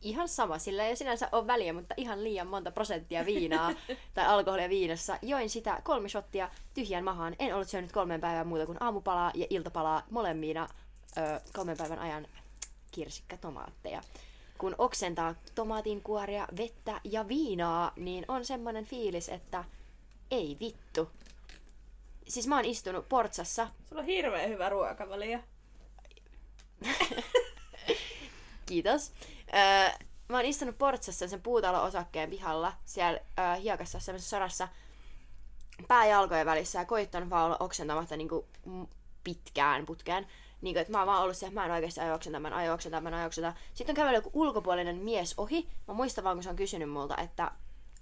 Ihan sama, sillä ei sinänsä ole väliä, mutta ihan liian monta prosenttia viinaa <laughs> tai alkoholia viinassa. Join sitä kolme shottia tyhjään mahaan. En ollut syönyt kolmen päivän muuta kuin aamupalaa ja iltapalaa molemmina ö, kolmen päivän ajan kirsikkatomaatteja. Kun oksentaa tomaatinkuoria, vettä ja viinaa, niin on semmonen fiilis, että ei vittu. Siis mä oon istunut Portsassa Sulla on hirveän hyvä ruokavalio. <laughs> Kiitos. Öö, mä oon istunut Portsassa sen puutalo-osakkeen pihalla, siellä öö, hiekassa semmoisessa sorassa pääjalkojen välissä ja koittanut vaan olla oksentamatta niinku m- pitkään putkeen. Niin että mä oon vaan ollut se, että mä en oikeasti aio oksentaa, mä en aio oksentaa, mä en aio oksentaa. Sitten on kävellyt joku ulkopuolinen mies ohi. Mä muistan vaan, kun se on kysynyt multa, että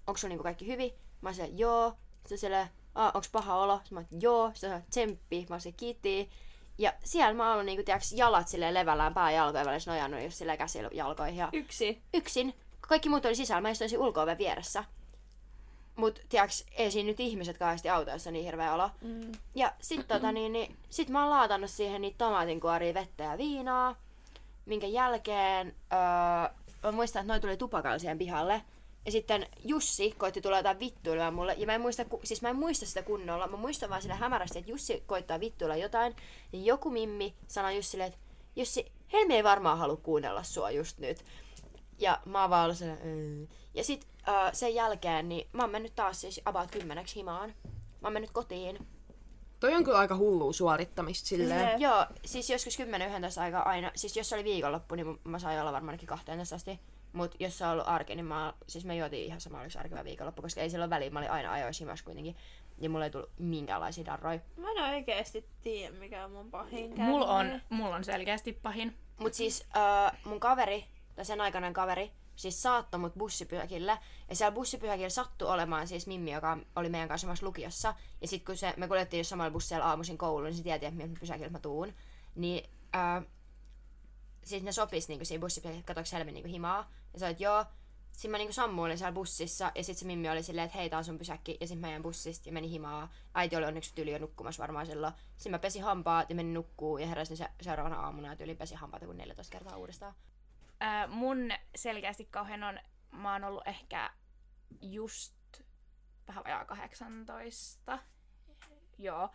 onko sulla niinku kaikki hyvin? Mä oon se, joo. Sitten se onko paha olo? Sitten mä oon, joo. Sitten se on, tsemppi. Mä oon se, kiitti. Ja siellä mä oon ollut niinku, tiiäks, jalat silleen levällään pääjalkojen välissä nojannut just silleen käsillä jalkoihin. Ja Yksi. yksin. Kaikki muut oli sisällä, mä istuin ulko vieressä. Mut tiiäks, ei siinä nyt ihmiset kauheasti autoissa niin hirveä olo. Mm. Ja sit, tota, niin, niin, sit mä oon laatannut siihen niitä tomaatinkuoria, vettä ja viinaa. Minkä jälkeen öö, mä muistan, että noi tuli tupakalla siihen pihalle. Ja sitten Jussi koitti tulla jotain vittuilua mulle. Ja mä en muista, siis mä en muista sitä kunnolla. Mä muistan vaan sillä hämärästi, että Jussi koittaa vittuilla jotain. Niin joku mimmi sanoi Jussille, että Jussi, Helmi ei varmaan halua kuunnella sua just nyt. Ja mä oon vaan ollut "Mm." Ja sit öö, sen jälkeen, niin mä oon mennyt taas siis about kymmeneksi himaan. Mä oon mennyt kotiin. Toi on kyllä aika hullua suorittamista silleen. Jep. Joo, siis joskus 10-11 aika aina. Siis jos se oli viikonloppu, niin mä sain olla varmaan ainakin 12 asti. Mut jos se on ollut arki, niin mä, siis mä juotiin ihan sama, oliko arki vai viikonloppu, koska ei sillä ole väliä. Mä olin aina ajoissa himassa kuitenkin. Ja mulla ei tullut minkäänlaisia darroja. Mä en oikeesti tiedä, mikä on mun pahin. Mulla on, mulla on selkeästi pahin. Mut siis äh, mun kaveri, tai sen aikainen kaveri, siis saattoi mut bussipyhäkille. Ja siellä bussipyhäkillä sattui olemaan siis Mimmi, joka oli meidän kanssa samassa lukiossa. Ja sit kun se, me kuljettiin samalla bussilla aamuisin kouluun, niin se tiesi, että pysäkillä mä tuun. Niin äh, siis ne sopis niinku siinä bussipyhäkillä, että katsoinko Helmi niinku himaa. Ja sä olet joo. Sitten mä niinku sammuilin siellä bussissa ja sitten se Mimmi oli silleen, että hei tää on sun pysäkki. Ja sitten mä jäin bussista ja meni himaa. Äiti oli onneksi tyli jo nukkumassa varmaan silloin. Sitten mä pesin hampaat ja menin nukkuu ja heräsin se- seuraavana aamuna ja tyli pesin hampaat joku 14 kertaa uudestaan. Ää, mun selkeästi kauhean on, mä oon ollut ehkä just vähän vajaa 18. Joo.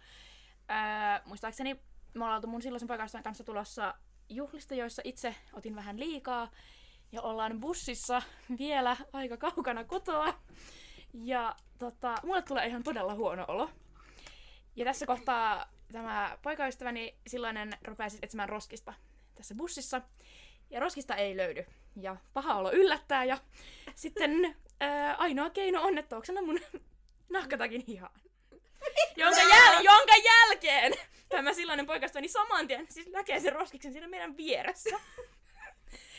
Ää, muistaakseni me ollaan oltu mun silloisen poikaystävän kanssa tulossa juhlista, joissa itse otin vähän liikaa. Ja ollaan bussissa vielä aika kaukana kotoa. Ja tota, mulle tulee ihan todella huono olo. Ja tässä kohtaa tämä poikaystäväni silloinen rupeaa siis etsimään roskista tässä bussissa. Ja roskista ei löydy. Ja paha olo yllättää. Ja sitten ää, ainoa keino on, että oksennan mun nahkatakin hihaan. <laughs> jonka, jäl- jonka jälkeen tämä silloinen poikastoni saman tien siis näkee sen roskiksen siinä meidän vieressä.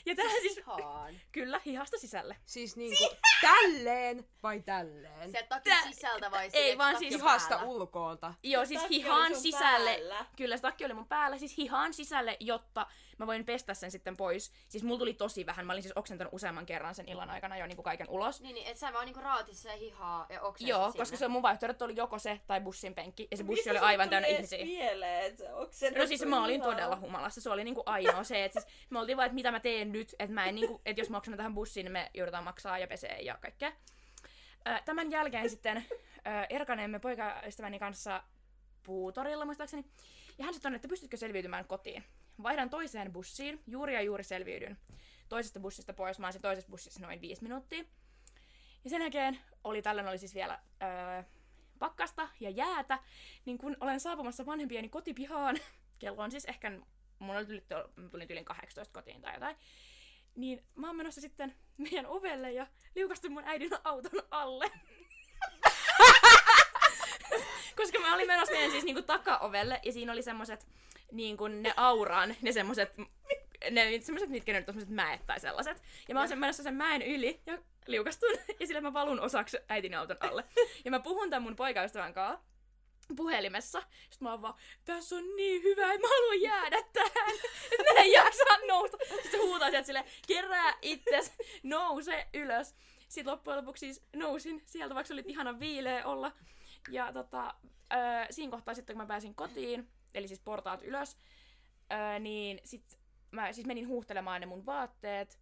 Ja tähän siis, Haan. kyllä, hihasta sisälle. Siis niinku tälleen vai tälleen? Sieltä takin sisältä vai ei, vaan siis Ihasta päällä? ulkoolta. Joo, siis hihan sisälle. päällä. Kyllä, se takki oli mun päällä, siis hihan sisälle, jotta mä voin pestä sen sitten pois. Siis mulla tuli tosi vähän, mä olin siis oksentanut useamman kerran sen illan aikana jo niinku kaiken ulos. Niin, niin, et sä vaan niinku raatissa ja hihaa ja oksensit Joo, sinne. koska se mun vaihtoehdot oli joko se tai bussin penkki, ja se bussi Mistä oli aivan täynnä ihmisiä. Mieleen, että No siis mä olin hihaa? todella humalassa, se oli niinku ainoa se, että siis me oltiin vaan, että mitä mä teen nyt, että mä en niinku, että jos mä oksennan tähän bussiin, niin me joudutaan maksaa ja pesee ja kaikkea. Tämän jälkeen sitten erkaneemme poikaystäväni kanssa puutorilla muistaakseni. Ja hän sitten on, että pystytkö selviytymään kotiin. Vaihdan toiseen bussiin, juuri ja juuri selviydyn. Toisesta bussista pois, mä olisin toisessa bussissa noin viisi minuuttia. Ja sen jälkeen oli, tällöin oli siis vielä öö, pakkasta ja jäätä, niin kun olen saapumassa vanhempieni kotipihaan, <laughs> kello on siis ehkä, mun oli tyli, mä tulin tyylin 18 kotiin tai jotain, niin mä oon menossa sitten meidän ovelle ja liukastun mun äidin auton alle. <laughs> Koska mä olin menossa meidän siis niinku takaovelle ja siinä oli semmoset niinku ne auraan, ne semmoset ne semmoset, mitkä ne nyt on semmoset mäet tai sellaiset. Ja mä oon sen menossa sen mäen yli ja liukastun <laughs> ja sillä mä valun osaksi äitin auton alle. Ja mä puhun tämän mun poikaystävän kanssa puhelimessa. Sitten mä oon vaan, tässä on niin hyvä, että mä haluan jäädä tähän. Että mä en jaksa nousta. Sitten se huutaa sieltä silleen, kerää itses, nouse ylös. Sitten loppujen lopuksi siis nousin sieltä, vaikka se oli ihana viileä olla. Ja tota, öö, siinä kohtaa sitten, kun mä pääsin kotiin, eli siis portaat ylös, öö, niin sit mä siis menin huuhtelemaan ne mun vaatteet.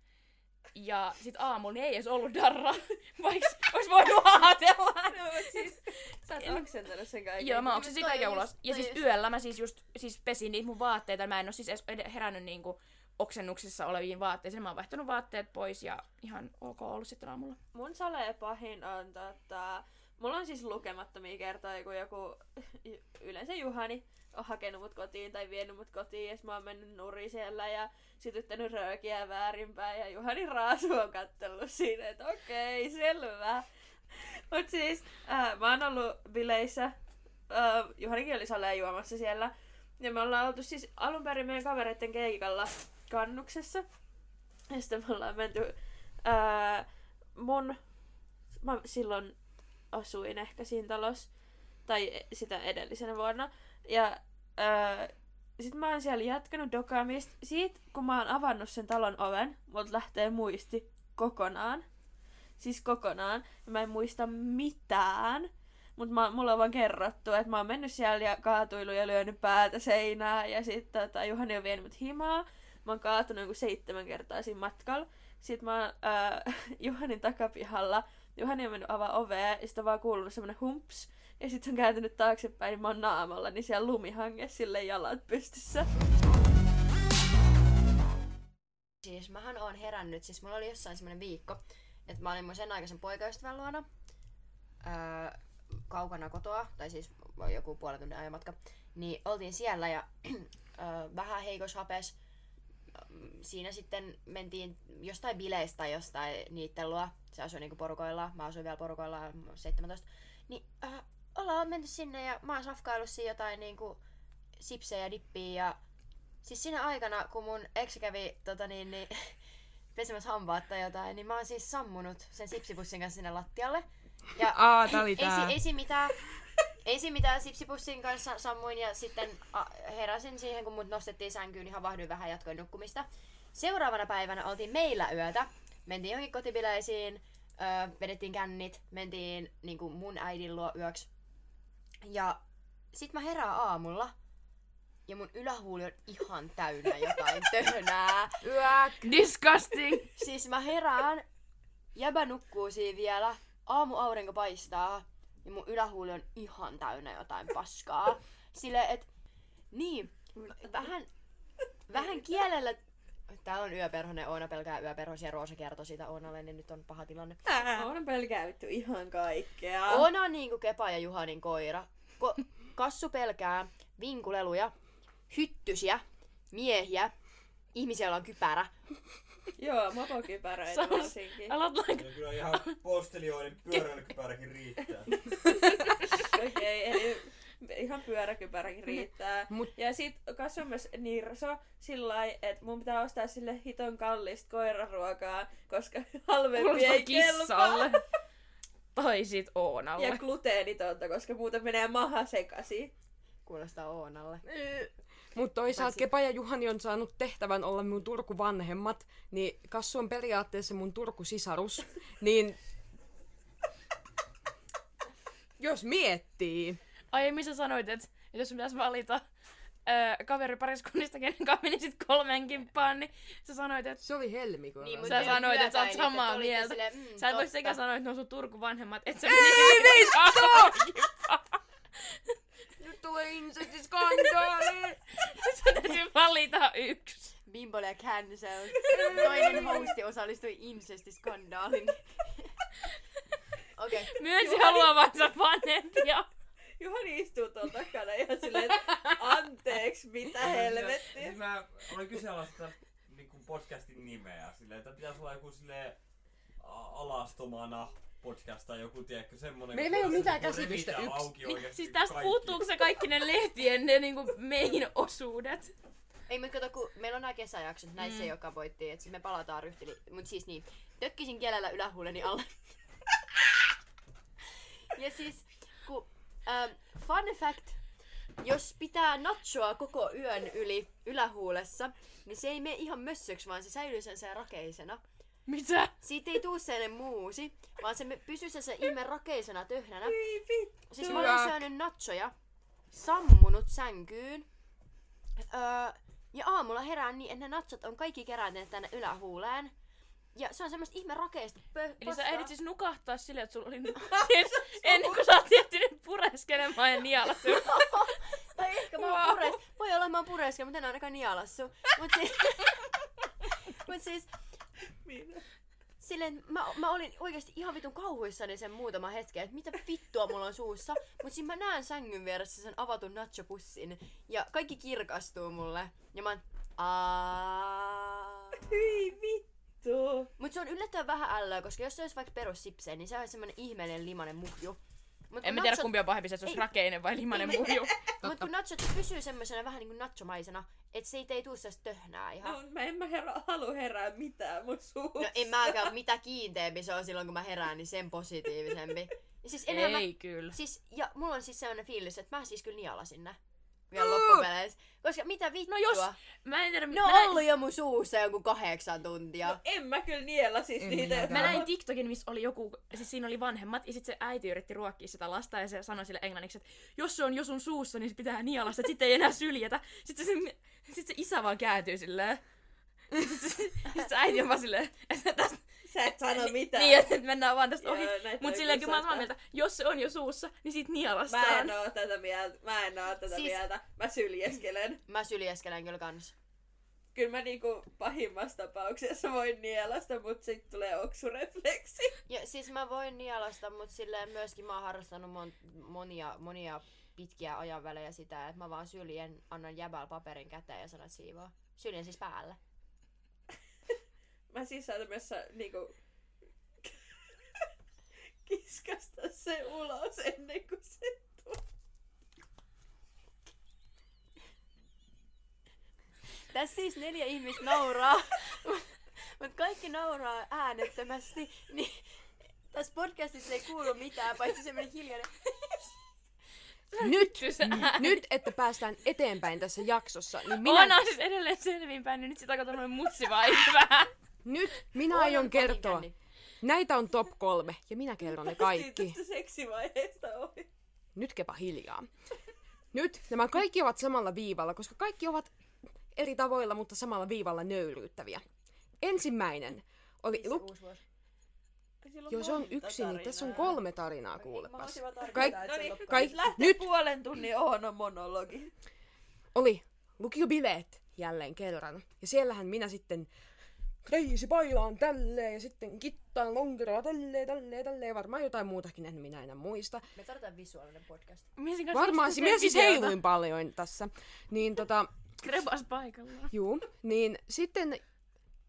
Ja sit aamulla niin ei edes ollut darra, <laughs> vaikka olisi voinut ajatella. <laughs> No, siis, sä oot oksentanut sen kaiken. Joo, mä oksensin kaiken ulos. Ja siis yöllä mä siis just siis pesin niitä mun vaatteita. Mä en oo siis edes ed- herännyt niinku oksennuksissa oleviin vaatteisiin. Mä oon vaihtanut vaatteet pois ja ihan ok ollut sitten aamulla. Mun salee pahin on tota... Mulla on siis lukemattomia kertoja, kun joku, yleensä Juhani, hakenut mut kotiin tai vienyt mut kotiin, ja mä oon mennyt nuri siellä ja sytyttänyt röökiä väärinpäin, ja Juhani Raasu on kattellut siinä, että okei, selvä. Mut siis, äh, mä oon ollut bileissä, äh, Juhanikin oli saleen juomassa siellä, ja me ollaan oltu siis alun perin meidän kavereiden keikalla kannuksessa, ja sitten me ollaan menty äh, mun, mä silloin asuin ehkä siinä talossa, tai sitä edellisenä vuonna. Ja öö, sit mä oon siellä jatkanut dokaamista. Siitä, kun mä oon avannut sen talon oven, multa lähtee muisti kokonaan. Siis kokonaan. Ja mä en muista mitään. Mutta mulla on vaan kerrottu, että mä oon mennyt siellä ja kaatuillut ja lyönyt päätä seinää. Ja sitten tota, Juhani on vienyt mut himaa. Mä oon kaatunut joku seitsemän kertaa siinä matkalla. Sitten mä oon öö, <laughs> Juhanin takapihalla. Juhani on mennyt avaa ovea ja sitten on vaan kuulunut semmonen humps. Ja sitten on kääntynyt taaksepäin, niin mä oon naamalla, niin siellä lumihangessa sille jalat pystyssä. Siis mähän oon herännyt, siis mulla oli jossain semmonen viikko, että mä olin mun sen aikaisen poikaystävän luona öö, kaukana kotoa, tai siis joku puolen tunnin ajomatka, niin oltiin siellä ja <clears throat> öö, vähän heikos hapes. Siinä sitten mentiin jostain bileistä tai jostain niitten luo. Se asui niinku porukoilla, mä asuin vielä porukoilla, mä oon 17. Niin äh, ollaan menty sinne ja mä oon safkaillut siinä jotain niinku sipsejä ja dippiä ja Siis siinä aikana, kun mun ex kävi tota niin, niin, <laughs> pesemässä hampaat tai jotain, niin mä oon siis sammunut sen sipsipussin kanssa sinne lattialle. Ja Aa, tää oli ei, tää. ei, siinä mitään, ei siinä mitään sipsipussin kanssa sammuin ja sitten heräsin siihen, kun mut nostettiin sänkyyn, niin havahduin vähän jatkoin nukkumista. Seuraavana päivänä oltiin meillä yötä. Mentiin johonkin kotibileisiin, öö, vedettiin kännit, mentiin niin kuin mun äidin luo yöksi. Ja sit mä herään aamulla ja mun ylähuuli on ihan täynnä jotain <laughs> tönää. Yäk. Disgusting! Siis mä herään, jäbä nukkuu siinä vielä, aamu aurinko paistaa ja mun ylähuuli on ihan täynnä jotain paskaa. Sille et, niin, vähän, vähän kielellä, täällä on yöperhonen, Oona pelkää yöperhosia, Roosa kertoi siitä Oonalle, niin nyt on paha tilanne. Oona pelkää vittu ihan kaikkea. Oona on niinku Kepa ja Juhanin koira. Ko- kassu pelkää vinkuleluja, hyttysiä, miehiä, ihmisiä, joilla on kypärä, Joo, mopokypäröitä Se on- varsinkin. Alat Ja kyllä ihan postelioiden pyöräilykypäräkin riittää. <laughs> Okei, eli ihan pyöräkypäräkin riittää. Mut- Ja sit kas on myös nirso sillä että mun pitää ostaa sille hiton kallista koiraruokaa, koska <laughs> halvempi ei kelpaa. kissalle. Tai sit Oonalle. Ja gluteenitonta, koska muuten menee maha sekasi. Kuulostaa Oonalle. Mutta toisaalta Kepa ja Juhani on saanut tehtävän olla mun Turku-vanhemmat, niin Kassu on periaatteessa mun Turku-sisarus. <laughs> niin jos miettii, Aiemmin sä sanoit, että jos pitäisi valita öö, kaveripariskunnista, kenen kanssa menisit kolmen kimppaan, niin sä sanoit, että se oli helmikuulla. Niin, Sä sanoit, että sä oot samaa te olitte mieltä. silleen, mm, sä et voi sekä sanoa, että ne on sun Turku vanhemmat, että sä menisit <laughs> kolmen kimppaan. <laughs> Nyt tulee insestiskandaali! Sä täytyy valita yksi. Bimbole ja cancel. <laughs> Toinen hosti osallistui incestiskandaaliin. Okei. Okay. Myönsi haluavansa vanhempia. Juhani istuu tuolla takana ihan silleen, että anteeksi, mitä helvettiä. Siis mä olen kyseenalaista niinku podcastin nimeä silleen, että pitäisi olla joku silleen alastomana podcast tai joku, tiedätkö, semmonen... Meillä ei jossa mitään niinku käsitystä revitään yks- auki Niin, siis tästä kaikki. puuttuuko se kaikki ne lehtien ne niinku main osuudet? Ei, mutta kato, kun meillä on nämä kesäjaksot, näissä Mm. joka voitti, että me palataan ryhtili. Mut siis niin, tökkisin kielellä ylähuuleni alle. <laughs> ja siis, kun, ähm, fun fact, jos pitää nachoa koko yön yli ylähuulessa, niin se ei mene ihan mössöksi, vaan se säilyy sen sen rakeisena. Mitä? Siitä ei tuu sellainen muusi, vaan se me- pysyy se, se ihme rakeisena töhnänä. Ei vittu. Siis mä olen syönyt nachoja, sammunut sänkyyn. Öö, ja aamulla herään niin, että ne nachot on kaikki kerääntyneet tänne ylähuuleen. Ja se on semmoista ihme rakeista pö- Eli sä ehdit siis nukahtaa silleen, että sulla oli... siis ennen kuin sä oot jättynyt pureskelemaan ja nialasu. <laughs> Tai ehkä mä oon Wow. pures... Voi olla mä oon pureskellut, mutta en ainakaan nialassu. <laughs> Mut siis... Mut siis... Silleen, mä, mä olin oikeasti ihan vitun kauhuissani sen muutama hetken, että mitä vittua mulla on suussa. Mut siis mä näen sängyn vieressä sen avatun nachopussin ja kaikki kirkastuu mulle. Ja mä oon, aa. Hyi vittu. Mut se on yllättävän vähän ällöä, koska jos se olisi vaikka perussipsejä, niin se olisi semmonen ihmeellinen limanen muhju. Mut En mä tiedä nachot- kumpi on pahempi, se, että se olisi Ei. rakeinen vai limanen Ei, muhju. <laughs> Mut kun nachot pysyy semmosena vähän niinku nachomaisena, että siitä ei tuu sellaista töhnää ihan. No, mä en mä herra, halu herää mitään mun suussa. No en mäkään, mitä kiinteämpi se on silloin kun mä herään, niin sen positiivisempi. Ja siis enhän mä, Ei kyllä. siis, ja mulla on siis sellainen fiilis, että mä siis kyllä nialasin ne. Vielä loppupeleissä. Koska mitä vittua? No jos... Mä en tiedä... Ne mä on näin- ollut jo mun suussa joku kahdeksan tuntia. No en mä kyllä niellä siis En niitä. minäkään. Mä näin TikTokin, missä oli joku, siis siinä oli vanhemmat, ja sitten se äiti yritti ruokkia sitä lasta, ja se sanoi sille englanniksi, että jos se on jo sun suussa, niin se pitää nialasta, että sitten ei enää syljetä. Sitten se, sit se isä vaan kääntyy silleen. Sitten se, sit se äiti on vaan silleen, että tästä, Sä et sano mitään. niin, että mennään vaan tästä ohi. Mut silleen, kun mä samaa mieltä, jos se on jo suussa, niin Mä nielastaan. en oo tätä mieltä. Mä en oo tätä Siis- mieltä. Mä syljeskelen. Mä syljeskelen kyllä kans. Kyllä mä niinku pahimmassa tapauksessa voin nielasta, mut sit tulee oksurefleksi. Ja siis mä voin nialasta, mutta silleen myöskin mä oon harrastanut mon, monia, monia pitkiä ajanvälejä sitä, että mä vaan syljen, annan jäbäl paperin käteen ja sanon että siivoa. Syljen siis päälle. Mä siis sa- niinku <laughs> kiskasta se ulos ennen kuin se tulee. Tässä siis neljä ihmistä nauraa, <laughs> mutta kaikki nauraa äänettömästi, niin tässä podcastissa ei kuulu mitään, paitsi semmoinen hiljainen. <laughs> Nyt, nyt, että päästään eteenpäin tässä jaksossa, niin Minä... minä, Oona on siis edelleen selviinpäin, niin nyt sitä katsoo tämmönen mutsi vaan vähän. Nyt minä aion on kertoa. Näitä on top kolme, ja minä kerron ne kaikki. Seksivaiheesta ohi. Nyt kepa hiljaa. Nyt nämä kaikki ovat samalla viivalla, koska kaikki ovat eri tavoilla, mutta samalla viivalla nöyryyttäviä. Ensimmäinen oli... Lu- se on yksi, niin tässä on kolme tarinaa kuulepas. Kaik- Kaik- kaik- nyt- puolen tunnin Oonon monologi. Oli lukiobileet jälleen kerran. Ja siellähän minä sitten reisi bailaan tälleen ja sitten kittaan lonkeroa tälleen, tälleen, tälleen. Varmaan jotain muutakin, en minä enää muista. Me tarvitaan visuaalinen podcast. Varmaan, just minä siis heiluin paljon tässä. Niin tota, Krebas paikallaan. juu, niin sitten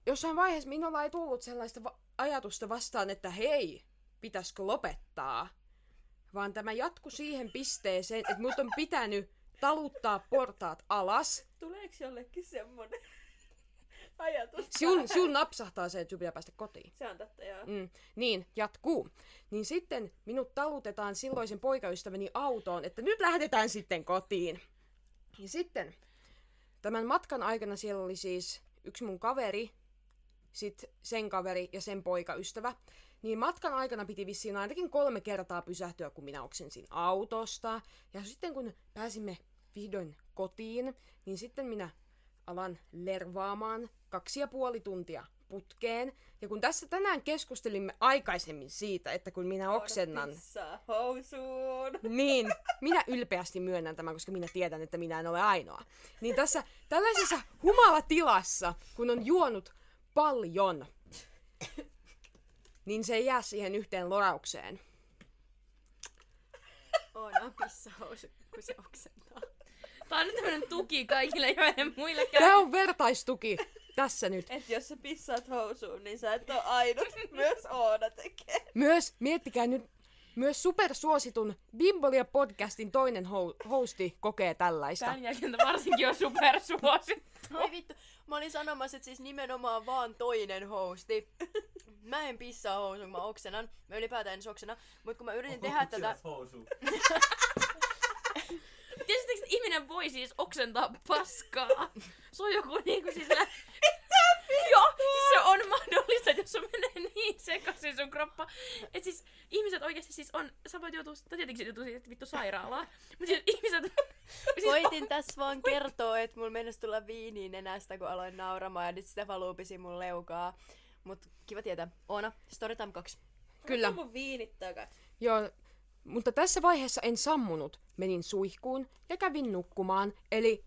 jossain vaiheessa minulla ei tullut sellaista va- ajatusta vastaan, että hei, pitäisikö lopettaa. Vaan tämä jatku siihen pisteeseen, että mut on pitänyt taluttaa portaat alas. Tuleeko jollekin semmonen ajatus? Sul, sul napsahtaa se, että sun pitää päästä kotiin. Se on totta, joo. Mm, niin, jatkuu. Niin sitten minut talutetaan silloisen poikaystäväni autoon, että nyt lähdetään sitten kotiin. Ja sitten tämän matkan aikana siellä oli siis yksi mun kaveri, sit sen kaveri ja sen poikaystävä. Niin matkan aikana piti vissiin ainakin kolme kertaa pysähtyä, kun minä oksensin autosta. Ja sitten kun pääsimme vihdoin kotiin, niin sitten minä alan lervaamaan kaksi ja puoli tuntia putkeen. Ja kun tässä tänään keskustelimme aikaisemmin siitä, että kun minä oksennan, housuun. niin minä ylpeästi myönnän tämän, koska minä tiedän, että minä en ole ainoa. Niin tässä tällaisessa humalatilassa, kun on juonut paljon, niin se ei jää siihen yhteen loraukseen. Oona pissahousu, kun se oksentaa. Tää on nyt tämmönen tuki kaikille, joiden muille käy. Tämä on vertaistuki tässä nyt. Et jos sä pissaat housuun, niin sä et oo ainut. <laughs> Myös Oona tekee. Myös, miettikää nyt, myös supersuositun Bimbolia podcastin toinen ho- hosti kokee tällaista. Tän jälkeen varsinkin on supersuosittu. Oi vittu, mä olin sanomassa, että siis nimenomaan vaan toinen hosti. Mä en pissaa housuun, mä oksenan. Mä ylipäätään en oksena. Mut kun mä yritin tehdä tätä... Housu. <laughs> Tiesittekö, että ihminen voi siis oksentaa paskaa? Se on joku niinku siis... Lä... Joo, siis se on mahdollista, että jos sun menee niin sekaisin sun kroppa. Et siis ihmiset oikeasti siis on... Sä voit joutua... Tai tietenkin sit joutuu siitä vittu sairaalaan. Mutta siis ihmiset... siis Koitin tässä vaan kertoa, että mulla mennessä tulla viiniin nenästä, kun aloin nauramaan ja nyt sitä valuu pisi mun leukaa. Mut kiva tietää. Oona, Storytime 2. Kyllä. mun viinit takas. Joo, mutta tässä vaiheessa en sammunut. Menin suihkuun ja kävin nukkumaan, eli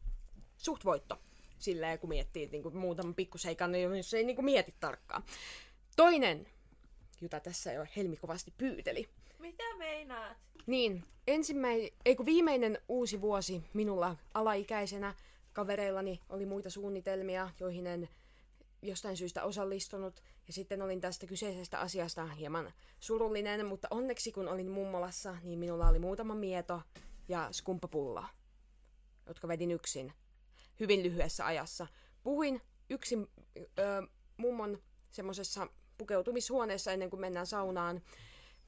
suht voitto. Silleen, kun miettii niin kuin muutaman pikkuseikan, niin jos ei niin kuin mieti tarkkaan. Toinen, jota tässä jo Helmi kovasti pyyteli. Mitä meinaat? Niin, ensimmäinen, ei kun viimeinen uusi vuosi minulla alaikäisenä kavereillani oli muita suunnitelmia, joihin en jostain syystä osallistunut. Ja sitten olin tästä kyseisestä asiasta hieman surullinen, mutta onneksi kun olin mummolassa, niin minulla oli muutama mieto ja skumppapullo, jotka vedin yksin hyvin lyhyessä ajassa. Puhuin yksin ö, mummon semmoisessa pukeutumishuoneessa ennen kuin mennään saunaan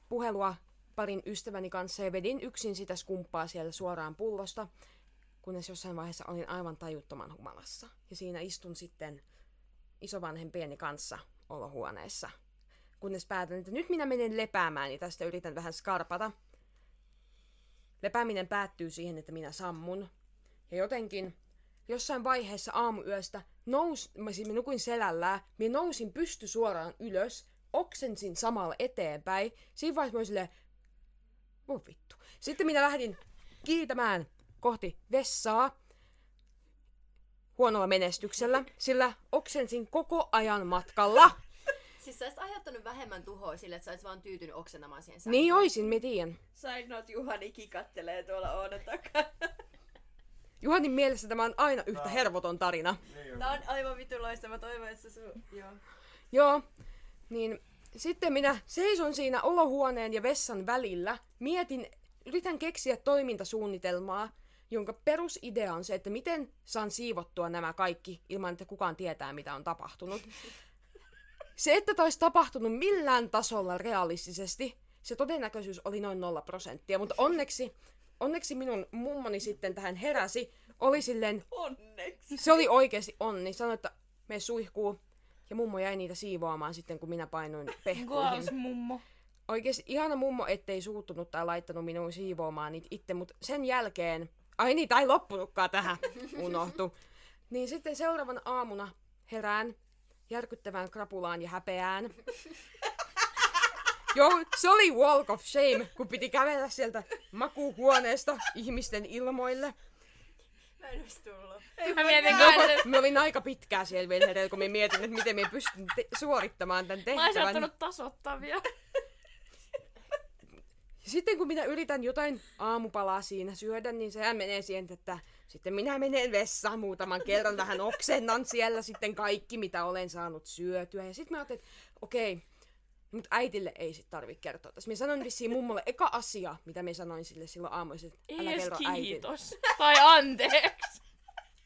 puhelua parin ystäväni kanssa ja vedin yksin sitä skumppaa siellä suoraan pullosta, kunnes jossain vaiheessa olin aivan tajuttoman humalassa. Ja siinä istun sitten isovanhempieni kanssa olohuoneessa, kunnes päätän, että nyt minä menen lepäämään ja tästä yritän vähän skarpata. Lepääminen päättyy siihen, että minä sammun. Ja jotenkin jossain vaiheessa aamuyöstä nous, mä siis mä nukuin selällään, minä nousin pysty suoraan ylös, oksensin samalla eteenpäin. Siinä vaiheessa mä silleen, vittu. Sitten minä lähdin kiitämään kohti vessaa huonolla menestyksellä, sillä oksensin koko ajan matkalla. <laughs> Siis sä olisit aiheuttanut vähemmän tuhoa sille, että sä olisit vaan tyytynyt oksentamaan siihen Niin oisin, mä tiedän. Side note, Juhani kikattelee tuolla Oona takana. <laughs> Juhanin mielessä tämä on aina yhtä hervoton tarina. Tää on aivan vittu loistava. Mä toivon, että se su... Joo. Joo, niin sitten minä seison siinä olohuoneen ja vessan välillä, mietin, yritän keksiä toimintasuunnitelmaa, jonka perusidea on se, että miten saan siivottua nämä kaikki ilman, että kukaan tietää, mitä on tapahtunut. <laughs> Se, että tämä olisi tapahtunut millään tasolla realistisesti, se todennäköisyys oli noin nolla prosenttia, mutta onneksi, onneksi minun mummoni sitten tähän heräsi, oli silleen, Onneksi. se oli oikeasti onni, sanoi, että me suihkuu, ja mummo jäi niitä siivoamaan sitten, kun minä painoin pehkuihin. Mummo. Oikeesti ihana mummo, ettei suuttunut tai laittanut minun siivoamaan niitä itse, mutta sen jälkeen, ai niin, tai ei loppunutkaan tähän, unohtu. Niin sitten seuraavana aamuna herään järkyttävään krapulaan ja häpeään. Joo, se oli walk of shame, kun piti kävellä sieltä makuuhuoneesta ihmisten ilmoille. Mä en ois tullut. Mä mietin että Me olin aika pitkää siellä vielä kun me mietin, että miten me pystyn te- suorittamaan tämän mä olisin tehtävän. ottanut tasottavia. Ja sitten kun minä yritän jotain aamupalaa siinä syödä, niin sehän menee siihen, että Sitten minä menen vessaan muutaman kerran, vähän oksennan siellä sitten kaikki, mitä olen saanut syötyä. Ja sitten mä ajattelin, että okei, mutta äitille ei sit tarvi kertoa tässä. Mä sanoin vissiin mummolle eka asia, mitä mä sanoin sille silloin aamuisin, että Ei älä edes kerro äitille. kiitos. tai anteeksi.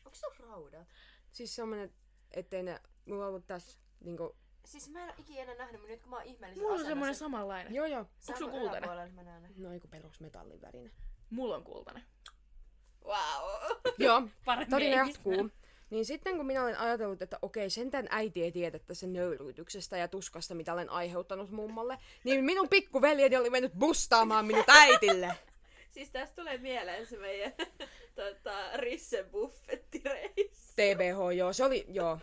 Onks se raudat? Siis semmonen, ettei ne, mulla ollut tässä niinku, Siis mä en oo ikinä nähnyt, mutta nyt kun mä oon ihmeellisen Mulla on semmonen samanlainen. joo joo, Onks sun kultainen? Mä näen ne. no joku perusmetallin värinen. Mulla on kultainen. Wow. joo, <laughs> Parempi tarina ei jatkuu. Niin sitten kun minä olen ajatellut, että okei, sentään äiti ei tiedä tästä nöyryytyksestä ja tuskasta, mitä olen aiheuttanut mummolle, niin minun pikkuveljeni oli mennyt bustaamaan minut äitille. <laughs> Siis tästä tulee mieleen se meidän tota, Risse buffettireissu. TBH, joo, se oli, joo.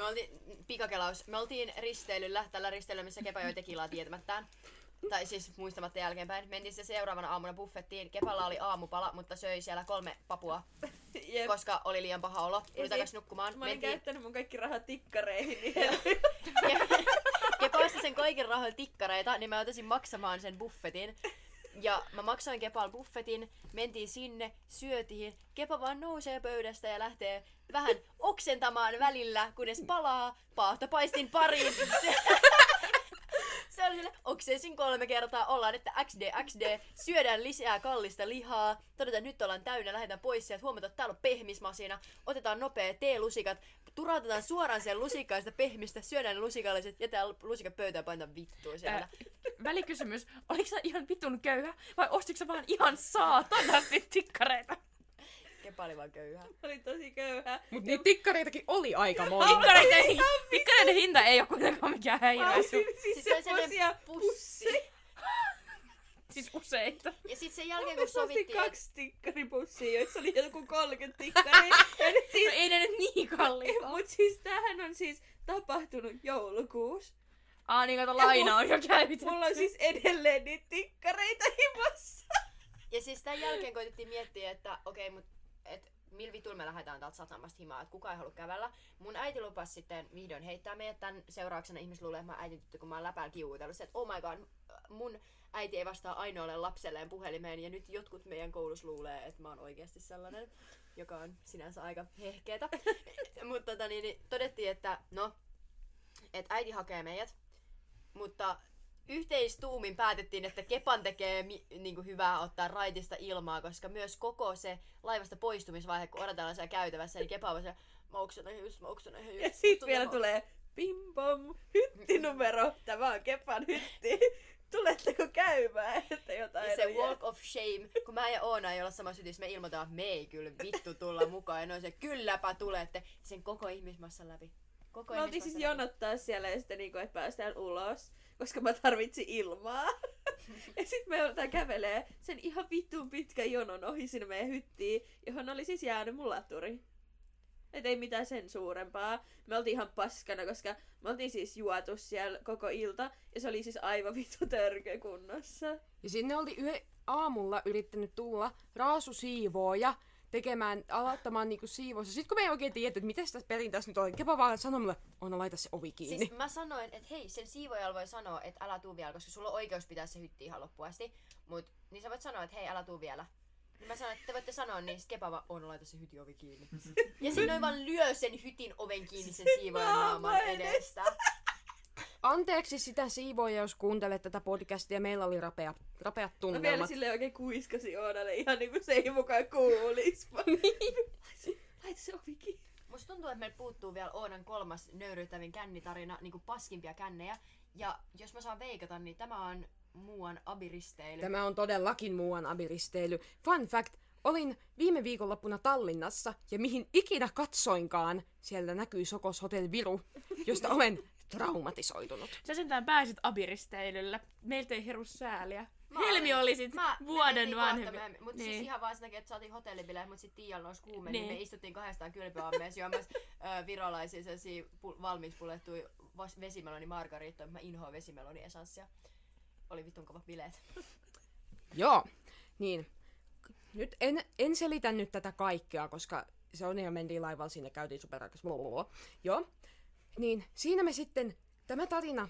Me oltiin, pikakelaus, me oltiin risteilyllä, tällä risteilyllä, missä Kepa joi tekilaa tietämättään. Tai siis muistamatta jälkeenpäin. Mentiin se seuraavana aamuna buffettiin. Kepalla oli aamupala, mutta söi siellä kolme papua, <laughs> Jep. koska oli liian paha olo. Tuli sit nukkumaan. Mä olin Mentiin, käyttänyt mun kaikki rahat tikkareihin. Niin Ke- <laughs> Kepa osti sen kaiken rahoilla tikkareita, niin mä otasin maksamaan sen buffetin. Ja mä maksoin Kepal buffetin, mentiin sinne, syötiin. Kepa vaan nousee pöydästä ja lähtee vähän oksentamaan välillä, kunnes palaa paahtopaistin pariin. <laughs> Se, se oli sille, oksensin kolme kertaa, ollaan, että XD, XD, syödään lisää kallista lihaa, todetaan, että nyt ollaan täynnä, lähdetään pois sieltä, huomata, että täällä on pehmismasina, otetaan nopea teelusikat, turautetaan suoraan sen lusikkaista pehmistä, syödään ne lusikalliset, jätetään lusikat pöytään ja painetaan vittuun siellä. Ää, välikysymys, oliko sä ihan vitun köyhä vai ostitko sä vaan ihan saatanasti tikkareita? Kepa oli vaan köyhä. oli tosi köyhä. Mut niitä tikkareitakin oli aika monta. Tikkareiden, tikkareiden hinta ei ole kuitenkaan mikään häiriö. Siis, siis se oli se sellainen posia pussi. <laughs> Siis useita. Ja sitten sen jälkeen Mä kun sovittiin, kaksi tikkaripussia, joissa oli joku 30 tikkaria. <laughs> ja nyt No siis, ei ne nyt niin kalliita. mut siis tämähän on siis tapahtunut joulukuussa. Aa niin kato laina on jo käytetty. Mulla on siis edelleen niitä tikkareita himassa. Ja siis tämän jälkeen koitettiin miettiä, että okei, okay, mut et millä vitulla me lähdetään täältä satamasta himaa, että kukaan ei halua kävellä. Mun äiti lupasi sitten vihdoin heittää meidät tämän seurauksena ihmiset luulee, että mä äitin tyttö, kun mä oon läpäällä kiuutellut. Että oh my god, mun äiti ei vastaa ainoalle lapselleen puhelimeen ja nyt jotkut meidän koulussa luulee, että mä oon oikeasti sellainen, joka on sinänsä aika hehkeetä. <laughs> Mutta tota, niin, niin, todettiin, että no, että äiti hakee meidät, mutta yhteistuumin päätettiin, että Kepan tekee mi- niinku hyvää ottaa raitista ilmaa, koska myös koko se laivasta poistumisvaihe, kun odotellaan siellä käytävässä, niin Kepa on se, ouksun ihan just. Ja sit Tuntuu vielä mä- tulee pim pom, hyttinumero. Tämä on Kepan hytti. Tuletteko käymään, että jotain Ja se walk of shame, kun mä ja Oona ei olla samassa sytissä, me ilmoitetaan, että me ei kyllä vittu tulla mukaan. Ja ne on se, kylläpä tulette sen koko ihmismassan läpi. Koko Me oltiin siis jonottaa siellä ja sitten niinku, että päästään ulos, koska mä tarvitsin ilmaa. <laughs> ja sitten me joudutaan kävelee sen ihan vittuun pitkän jonon ohi sinne meidän hyttiin, johon oli siis jäänyt mun laturi. Et ei mitään sen suurempaa. Me oltiin ihan paskana, koska me oltiin siis juotu siellä koko ilta, ja se oli siis aivan vittu törkö kunnossa. Ja sinne oli yö, aamulla yrittänyt tulla raasusiivooja tekemään, aloittamaan niinku siivous. Ja sit kun me ei oikein tiedä, että mitä sitä perintässä nyt on, Kepa vaan sanoi mulle, Oona laita se ovi kiinni. Siis mä sanoin, että hei, sen siivojalla voi sanoa, että älä tuu vielä, koska sulla on oikeus pitää se hytti ihan loppuun asti. Mut, niin sä voit sanoa, että hei, älä tuu vielä. Niin mä sanoin, että te voitte sanoa, niin sit Kepa vaan, on laita se hytin ovi kiinni. ja sitten noin vaan lyö sen hytin oven kiinni sen siivojan naaman edestä. Anteeksi sitä siivoja, jos kuuntelet tätä podcastia. Meillä oli rapea, rapeat Mä vielä tunnelmat. silleen oikein kuiskasin Oonalle ihan niinku se ei mukaan kuulis. <laughs> Laita- Laita se ovi kiinni. Musta tuntuu, että meillä puuttuu vielä Oonan kolmas nöyryyttävin kännitarina, niinku paskimpia kännejä. Ja jos mä saan veikata, niin tämä on muuan abiristeily. Tämä on todellakin muuan abiristeily. Fun fact, olin viime viikonloppuna Tallinnassa ja mihin ikinä katsoinkaan, siellä näkyy Sokos Hotel Viru, josta olen traumatisoitunut. Sä sentään pääsit abiristeilylle. Meiltä ei heru sääliä. Mä Helmi oli sit Mä vuoden menin vanhempi. Mutta Niin. siis ihan vaan sen takia, että saatiin hotellibileet, mutta sitten Tiialla nousi kuume, niin. Niin. me istuttiin kahdestaan kylpyammeessa juomassa ö, virolaisia sellaisia pu- valmiiksi pulettuja vas- vesimeloni margarittoja, mä inhoan vesimeloni esanssia. Oli vittun kovat bileet. Joo, niin. Nyt en, en selitä nyt tätä kaikkea, koska se on ihan mentiin laivalla, sinne käytiin blablabla. Joo. Niin siinä me sitten, tämä tarina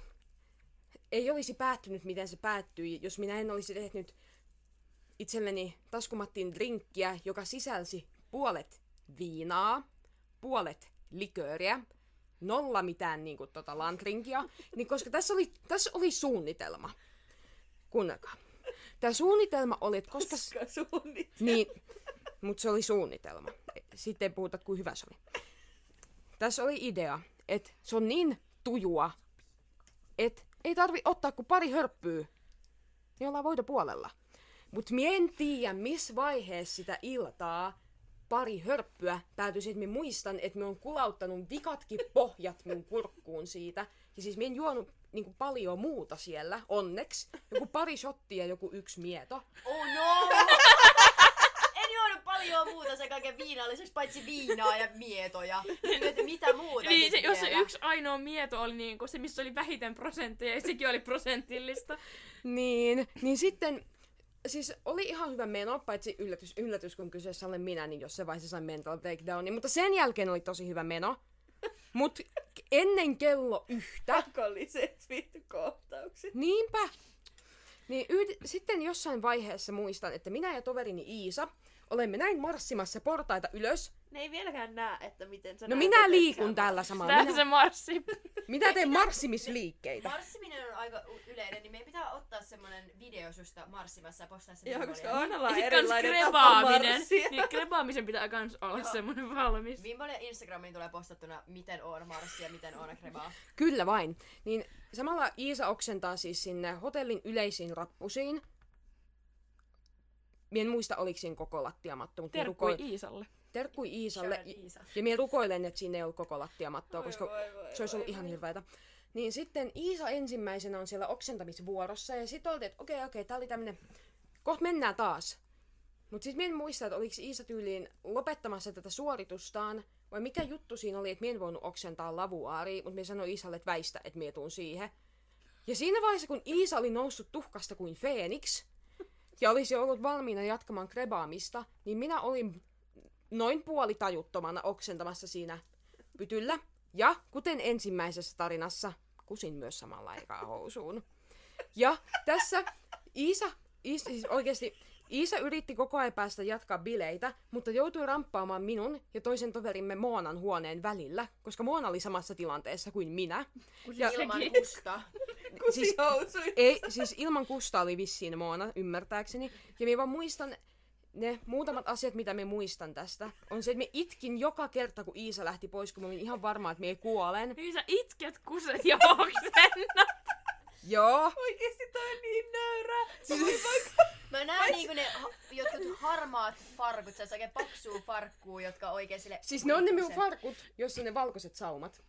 ei olisi päättynyt, miten se päättyi, jos minä en olisi tehnyt itselleni taskumattiin drinkkiä, joka sisälsi puolet viinaa, puolet likööriä, nolla mitään niinku tota lantrinkia, niin koska tässä oli, tässä oli suunnitelma. Kuunnelkaa. Tämä suunnitelma oli, että koska... suunnit. Niin, mutta se oli suunnitelma. Sitten ei puhuta, kuin hyvä se oli. Tässä oli idea, että se on niin tujua, että ei tarvi ottaa kuin pari hörppyä, niin ollaan voida puolella. Mutta mie en tiedä, missä vaiheessa sitä iltaa pari hörppyä päätyi, että minä muistan, että minä on kulauttanut vikatkin pohjat mun kurkkuun siitä. Ja siis minä en juonut niin paljon muuta siellä, onneksi. Joku pari shottia joku yksi mieto. Oh no! Paljon muuta sen kaiken viinalliseksi, paitsi viinaa ja mietoja. Että mitä muuta Niin, se, jos se yksi ainoa mieto oli niinku se, missä oli vähiten prosentteja, ja sekin oli prosentillista. Niin, niin sitten, siis oli ihan hyvä meno, paitsi yllätys, yllätys kun kyseessä olen minä, niin jossain vaiheessa sain mental breakdownin, mutta sen jälkeen oli tosi hyvä meno. Mut ennen kello yhtä, Pakolliset vittu kohtaukset. niinpä, niin yhd- sitten jossain vaiheessa muistan, että minä ja toverini Iisa olemme näin marssimassa portaita ylös. Ne ei vieläkään näe, että miten sä No näet, minä liikun täällä samalla. Tää Minä, se marssi. <laughs> minä teen marssimisliikkeitä. Marssiminen on aika yleinen, niin meidän pitää ottaa semmonen video susta marssimassa ja postaa se Joo, koska on sit kans erilainen tapa krebaaminen. marssia. Niin krebaamisen pitää kans olla Joo. semmonen valmis. Ja Instagramiin tulee postattuna, miten on marssi ja miten on krebaa. Kyllä vain. Niin samalla Iisa oksentaa siis sinne hotellin yleisiin rappusiin. Mie en muista, oliko siinä koko lattiamatto, mutta Terkkui ruko- Iisalle. terkkui Iisalle. Iisa. Ja mie rukoilen, että siinä ei ollut koko lattiamattoa, Voi, koska voi, voi, se olisi ollut voi, ihan voi. hirveätä. Niin sitten Iisa ensimmäisenä on siellä oksentamisvuorossa ja sitten oltiin, että okei, okei, tää oli tämmönen, kohta mennään taas. Mutta sitten en muista, että oliko Iisa tyyliin lopettamassa tätä suoritustaan, vai mikä juttu siinä oli, että mie en voinut oksentaa lavuaaria, mutta mie sanoin Iisalle, että väistä, että mie tuun siihen. Ja siinä vaiheessa, kun Iisa oli noussut tuhkasta kuin Feeniks, ja olisi ollut valmiina jatkamaan krebaamista, niin minä olin noin puolitajuttomana oksentamassa siinä pytyllä. Ja kuten ensimmäisessä tarinassa, kusin myös samalla aikaa housuun. Ja tässä Iisa, Iisa siis oikeasti Iisa yritti koko ajan päästä jatkaa bileitä, mutta joutui ramppaamaan minun ja toisen toverimme Moonan huoneen välillä, koska Moona oli samassa tilanteessa kuin minä. Ja, Ilman sekin. kusta. <laughs> siis, ei, siis ilman kusta oli vissiin Moona, ymmärtääkseni. Ja minä vaan muistan ne muutamat asiat, mitä me muistan tästä, on se, että me itkin joka kerta, kun Iisa lähti pois, kun mä olin ihan varma, että me ei kuolen. Niin sä itket, kuset ja <laughs> oksennat. Joo. Oikeesti toi on niin nöyrä. Mä näen niinku ne ha- jotkut harmaat farkut, se on oikein paksuu farkkuu, jotka oikein sille... Siis ne on ne minun farkut, jossa on ne valkoiset saumat.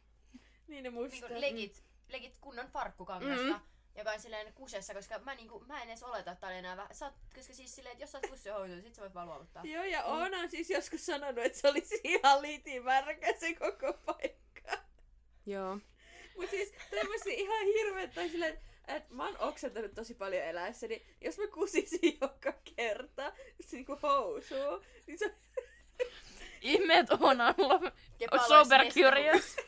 Niin ne muistaa. niinku legit, legit kunnon farkkukangasta. Mm. Joka on silleen kusessa, koska mä, niinku, mä en edes oleta, että tää oli enää vähän. Sä oot, koska siis silleen, että jos sä oot kussihousuja, sit sä voit vaan luovuttaa. Joo, ja Oona on siis joskus sanonut, että se olisi ihan liitimärkä se koko paikka. Joo. Mut siis tämmösiä ihan hirveet, tai silleen, että mä oon oksentanut tosi paljon eläessäni. Jos mä kusisin joka kerta, just niinku housuu, niin se Ihme, että on Kepalla sober curious. <laughs>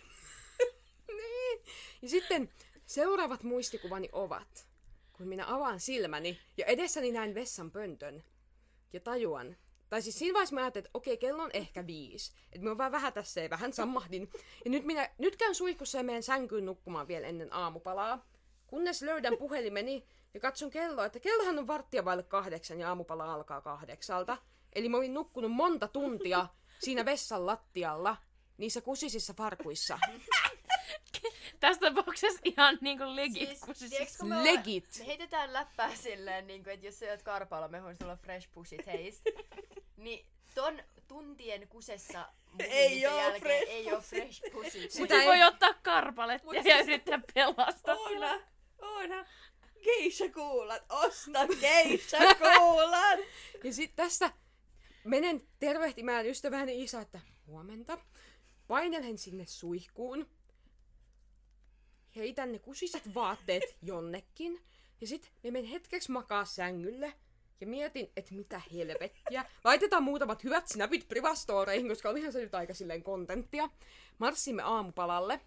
Niin. Ja sitten seuraavat muistikuvani ovat, kun minä avaan silmäni ja edessäni näen vessan pöntön ja tajuan, tai siis siinä vaiheessa mä ajattelin, että okei, kello on ehkä viisi. Että mä vaan vähän tässä ja vähän sammahdin. Ja nyt, minä, nyt käyn suihkussa ja menen sänkyyn nukkumaan vielä ennen aamupalaa. Kunnes löydän puhelimeni ja katson kelloa, että kellohan on varttia vaille kahdeksan ja aamupala alkaa kahdeksalta. Eli mä olin nukkunut monta tuntia siinä vessan lattialla, niissä kusisissa farkuissa. <laughs> Tässä tapauksessa ihan niinku legit Siis, kusissa. tiedätkö, kun me, Legit. me heitetään läppää silleen, niin kuin, että jos sä oot karpaalla mehun, sulla on fresh pussy taste. <laughs> niin ton tuntien kusessa Ei oo jälkeen fresh ei oo fresh pussy taste. Mutta ei- voi ottaa karpalettia Mut ja siis- yrittää pelastaa. Oona, Oona, geisha kuulat, osta geisha kuulat! <laughs> Ja sitten tästä menen tervehtimään ystäväni isä, että huomenta. Painelen sinne suihkuun. Heitän ne kusiset vaatteet jonnekin. Ja sitten me menen hetkeksi makaa sängylle. Ja mietin, että mitä helvettiä. Laitetaan muutamat hyvät snapit privastoreihin, koska olihan se nyt aika silleen kontenttia. Marssimme aamupalalle.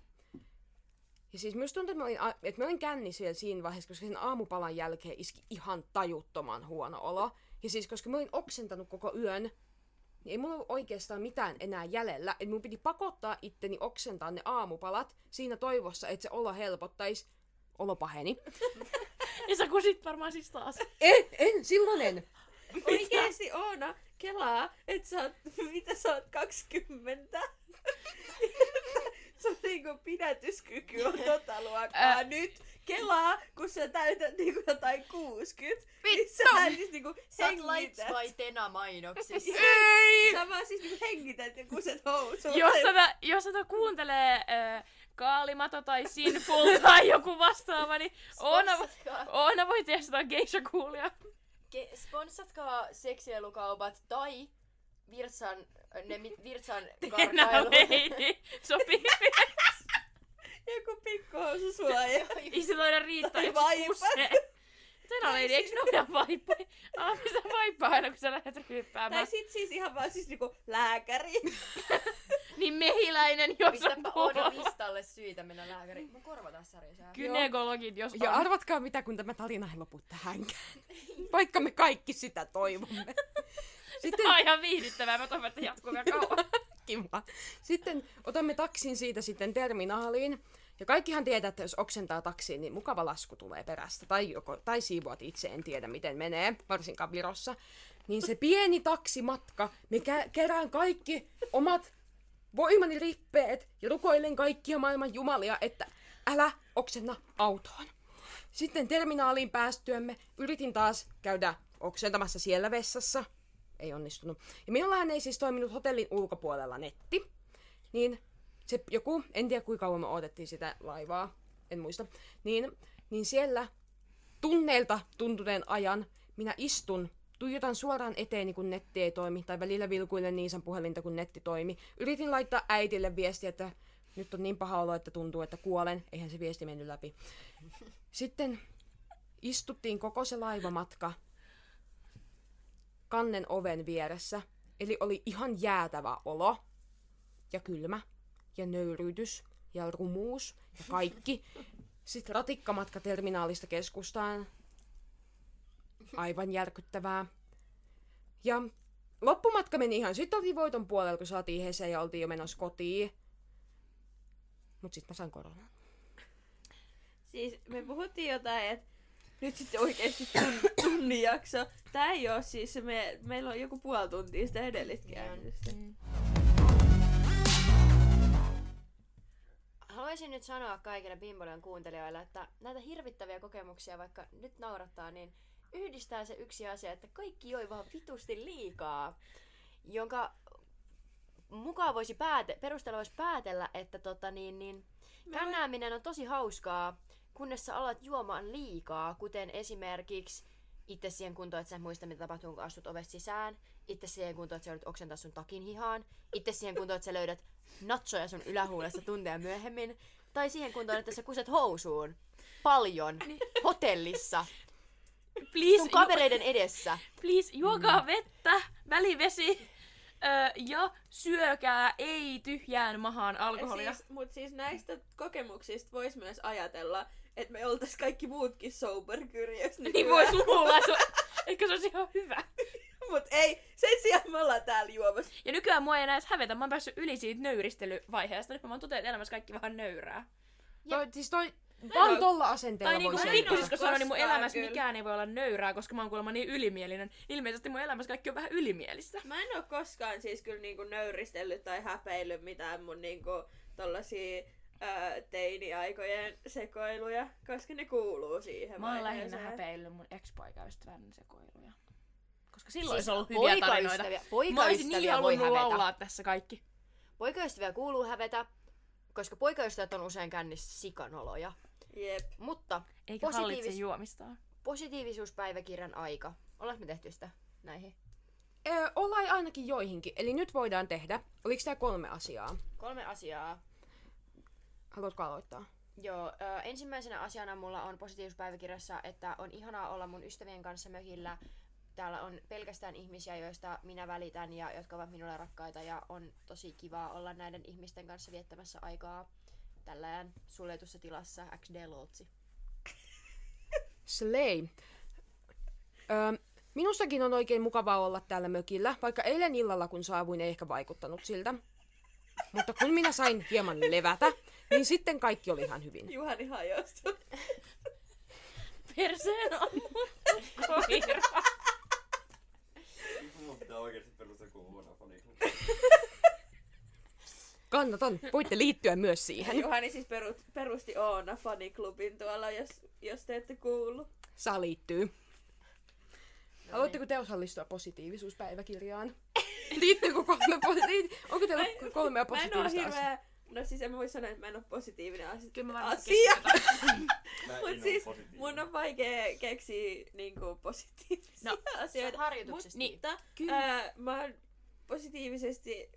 Ja siis myös tuntuu, että mä olin, että mä olin siinä vaiheessa, koska sen aamupalan jälkeen iski ihan tajuttoman huono olo. Ja siis koska mä olin oksentanut koko yön, niin ei mulla ollut oikeastaan mitään enää jäljellä. Et mun piti pakottaa itteni oksentaa ne aamupalat siinä toivossa, että se olo helpottaisi. Olo paheni. <laughs> Ja sä kusit varmaan siis taas. En, en, silloin en. Oikeesti Oona, kelaa, että sä oot, mitä sä oot, 20? <laughs> Sun niinku pidätyskyky on <laughs> tota luokkaa Ä- nyt. Kelaa, kun sä täytät niinku jotain 60. Niin Vittu! sä siis niinku Sä oot hengität. Tena mainoksissa. <laughs> Ei! Sä vaan siis niinku hengität ja kuset housuun. Jos tätä, jos tätä kuuntelee äh, Kaalimato tai Sinful <laughs> tai joku vastaava, niin Oona, Oona voi testata geisha coolia. ke, sponsatkaa seksielukaupat tai Virtsan, ne mi- Virtsan <laughs> karkailu. Sopii. <laughs> Joku pikkuhoususuoja. <laughs> Istutoida Riitta Tai ja vaipat. kusee. Tenä leidi, eikö ne ole vaippoja? Ala pistä vaippaa aina, kun sä lähdet ryyppäämään. Tai sit siis ihan vaan siis niinku lääkäri. Niin mehiläinen, jos on Pistäpä Oona puolella. Vistalle syitä mennä lääkäriin. Mun korva taas sarjasää. Gynekologit, jos Ja on. arvatkaa mitä, kun tämä tarina ei lopu tähänkään. Vaikka me kaikki sitä toivomme. Sitten Tää on ihan viihdyttävää, mä toivon, että jatkuu vielä kauan. <laughs> Kiva. Sitten otamme taksin siitä sitten terminaaliin. Ja kaikkihan tietää, että jos oksentaa taksiin, niin mukava lasku tulee perästä. Tai, joko, tai siivoat itse, en tiedä miten menee, varsinkaan Virossa. Niin se pieni taksimatka, me kä- kerään kaikki omat voimani rippeet ja rukoilen kaikkia maailman jumalia, että älä oksenna autoon. Sitten terminaaliin päästyämme yritin taas käydä oksentamassa siellä vessassa. Ei onnistunut. Ja minullahan ei siis toiminut hotellin ulkopuolella netti. Niin se joku, en tiedä kuinka kauan me odotettiin sitä laivaa, en muista. Niin, niin siellä tunneilta tuntuneen ajan minä istun, tuijotan suoraan eteeni, kun netti ei toimi, tai välillä vilkuilen Niisan puhelinta, kun netti toimi. Yritin laittaa äitille viestiä, että nyt on niin paha olo, että tuntuu, että kuolen. Eihän se viesti mennyt läpi. Sitten istuttiin koko se laivamatka kannen oven vieressä. Eli oli ihan jäätävä olo ja kylmä ja nöyryytys ja rumuus ja kaikki. Sitten ratikkamatka terminaalista keskustaan. Aivan järkyttävää. Ja loppumatka meni ihan. Sitten oltiin voiton puolella, kun saatiin Heseen ja oltiin jo menossa kotiin. Mut sitten mä sain koronan. Siis me puhuttiin jotain, että nyt sitten oikeesti tun, <coughs> tunnin jakso. Tää ei oo siis, se me, meillä on joku puoli tuntia sitä edellistä käännystä. Haluaisin nyt sanoa kaikille Bimbolian kuuntelijoille, että näitä hirvittäviä kokemuksia, vaikka nyt naurattaa, niin yhdistää se yksi asia, että kaikki joi vaan vitusti liikaa, jonka mukaan voisi pääte, perusteella voisi päätellä, että tota niin, niin, kännääminen on tosi hauskaa, kunnes sä alat juomaan liikaa, kuten esimerkiksi itse siihen kuntoon, että sä et muista, mitä tapahtuu, kun astut ovesta sisään. Itse siihen kuntoon, että sä joudut oksentaa sun takin hihaan. Itse siihen kuntoon, että sä löydät natsoja sun ylähuulesta tunteja myöhemmin. Tai siihen kuntoon, että sä kuset housuun. Paljon. Hotellissa. Please, Sun kavereiden edessä. please juokaa vettä, välivesi ö, ja syökää ei tyhjään mahaan alkoholia. Siis, mut siis näistä kokemuksista vois myös ajatella, että me oltais kaikki muutkin sober curious Niin vois luulla, että <laughs> ehkä se olisi ihan hyvä. Mut ei, sen sijaan me ollaan täällä juomassa. Ja nykyään mua ei enää edes hävetä, mä oon päässyt yli siitä nöyristelyvaiheesta. Nyt mä vaan totean, että elämässä kaikki vähän nöyrää. Toi, siis toi, vaan tolla asenteella Tai niin sen- pikkusisko sanoi, niin mun elämässä kyllä. mikään ei voi olla nöyrää, koska mä oon kuulemma niin ylimielinen. Ilmeisesti mun elämässä kaikki on vähän ylimielistä. Mä en oo koskaan siis kyllä niinku nöyristellyt tai häpeillyt mitään mun niinku tollasia ää, teiniaikojen sekoiluja, koska ne kuuluu siihen Mä oon lähinnä häpeillyt mun ex-poikaystävän sekoiluja. Koska silloin olisi ollut hyviä tarinoita. Mä olisin niin halunnut laulaa tässä kaikki. Poikaystäviä kuuluu hävetä, koska poikaystävät on usein kännissä sikanoloja. Jep. Mutta Eikä Positiivis- juomistaan. positiivisuuspäiväkirjan aika. Ollaanko me tehty sitä näihin? Ö, ollaan ainakin joihinkin. Eli nyt voidaan tehdä. Oliko tää kolme asiaa? Kolme asiaa. Haluatko aloittaa? Joo, ö, ensimmäisenä asiana mulla on positiivisuuspäiväkirjassa, että on ihanaa olla mun ystävien kanssa mökillä. Täällä on pelkästään ihmisiä, joista minä välitän ja jotka ovat minulle rakkaita ja on tosi kivaa olla näiden ihmisten kanssa viettämässä aikaa tällään suljetussa tilassa XD Lotsi. Slay. Ö, Minustakin on oikein mukavaa olla täällä mökillä, vaikka eilen illalla kun saavuin ei ehkä vaikuttanut siltä. Mutta kun minä sain hieman levätä, niin sitten kaikki oli ihan hyvin. Juhani hajostui. Perseen on koira. Mun pitää oikeesti perustaa. Kannatan, voitte liittyä myös siihen. Juhani siis peru, perusti Oona faniklubin tuolla, jos, jos te ette kuullut. Saa liittyy. Haluatteko te osallistua positiivisuuspäiväkirjaan? <laughs> Liittyykö kolme posi- Onko teillä kolmea Mä en positiivista asiaa? hirveä... No siis en mä voi sanoa, että mä en oo positiivinen asia. Kyllä mä asia. Mut siis mun on vaikea keksiä niinku positiivisia No, <laughs> asioita. Harjoituksesta. niin. Mutta Kyllä. ää, mä oon positiivisesti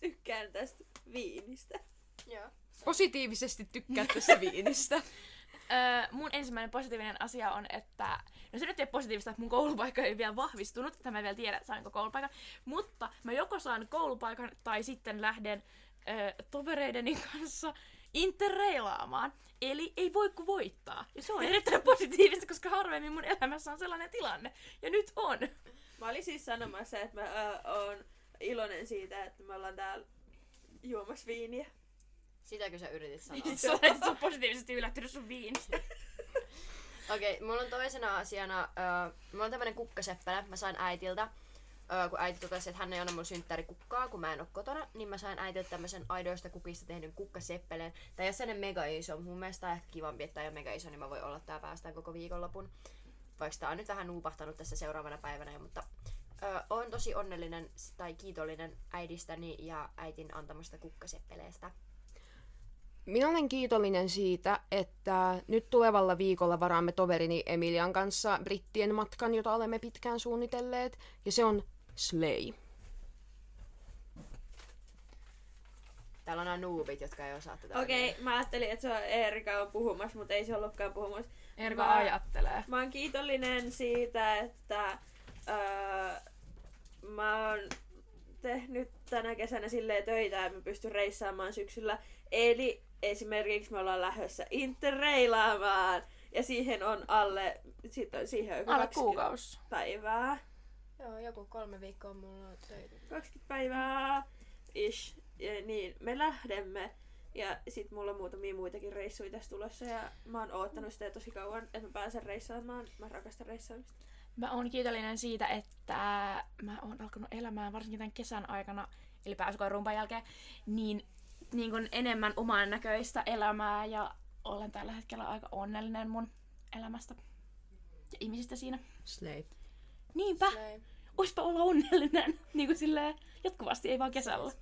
tykkään tästä viinistä. Joo. Positiivisesti tykkää tästä viinistä. Öö, mun ensimmäinen positiivinen asia on, että... No se nyt ei ole positiivista, että mun koulupaikka ei vielä vahvistunut. Tämä ei vielä tiedä, että saanko koulupaikan. Mutta mä joko saan koulupaikan tai sitten lähden öö, tovereideni kanssa interreilaamaan. Eli ei voi kuin voittaa. Ja se on <laughs> erittäin positiivista, koska harvemmin mun elämässä on sellainen tilanne. Ja nyt on. Mä olin siis sanomassa, että mä oon iloinen siitä, että me ollaan täällä juomassa viiniä. Sitäkö sä yritit <laughs> sanoa? Sä olet positiivisesti yllättynyt sun viinistä. <laughs> Okei, mulla on toisena asiana, äh, mulla on tämmönen kukkaseppälä, mä sain äitiltä, äh, kun äiti totesi, että hän ei anna mulle synttärikukkaa, kun mä en oo kotona, niin mä sain äitiltä tämmösen aidoista kukista tehdyn kukkaseppeleen. Tai jos sellainen mega iso, mun mielestä on ehkä kivampi, että ei ole mega iso, niin mä voin olla tää päästään koko viikonlopun. Vaikka tää on nyt vähän nuupahtanut tässä seuraavana päivänä, mutta ö, olen tosi onnellinen tai kiitollinen äidistäni ja äitin antamasta kukkaseppeleestä. Minä olen kiitollinen siitä, että nyt tulevalla viikolla varaamme toverini Emilian kanssa brittien matkan, jota olemme pitkään suunnitelleet, ja se on Slay. Täällä on nämä noobit, jotka ei osaa tätä. Okei, okay, mä ajattelin, että se on Eerika on puhumassa, mutta ei se ollutkaan puhumassa. Erika Mä- ajattelee. Mä oon kiitollinen siitä, että öö, mä oon tehnyt tänä kesänä silleen töitä, että mä pystyn reissaamaan syksyllä. Eli esimerkiksi me ollaan lähdössä interreilaamaan. Ja siihen on alle, sit on, siihen on joku Alle 20 kuukausi. päivää. Joo, joku kolme viikkoa mulla on töitä. 20 päivää ish. Ja niin, me lähdemme. Ja sit mulla on muutamia muitakin reissuja tässä tulossa ja mä oon oottanut sitä tosi kauan, että mä pääsen reissaamaan. Mä rakastan reissaamista. Mä oon kiitollinen siitä, että mä oon alkanut elämään varsinkin tämän kesän aikana, eli pääsykoirumpan jälkeen, niin, niin kun enemmän oman näköistä elämää ja olen tällä hetkellä aika onnellinen mun elämästä ja ihmisistä siinä. Slay. Niinpä, Näin. oispa olla onnellinen, <laughs> niin kuin silleen jatkuvasti, ei vaan kesällä.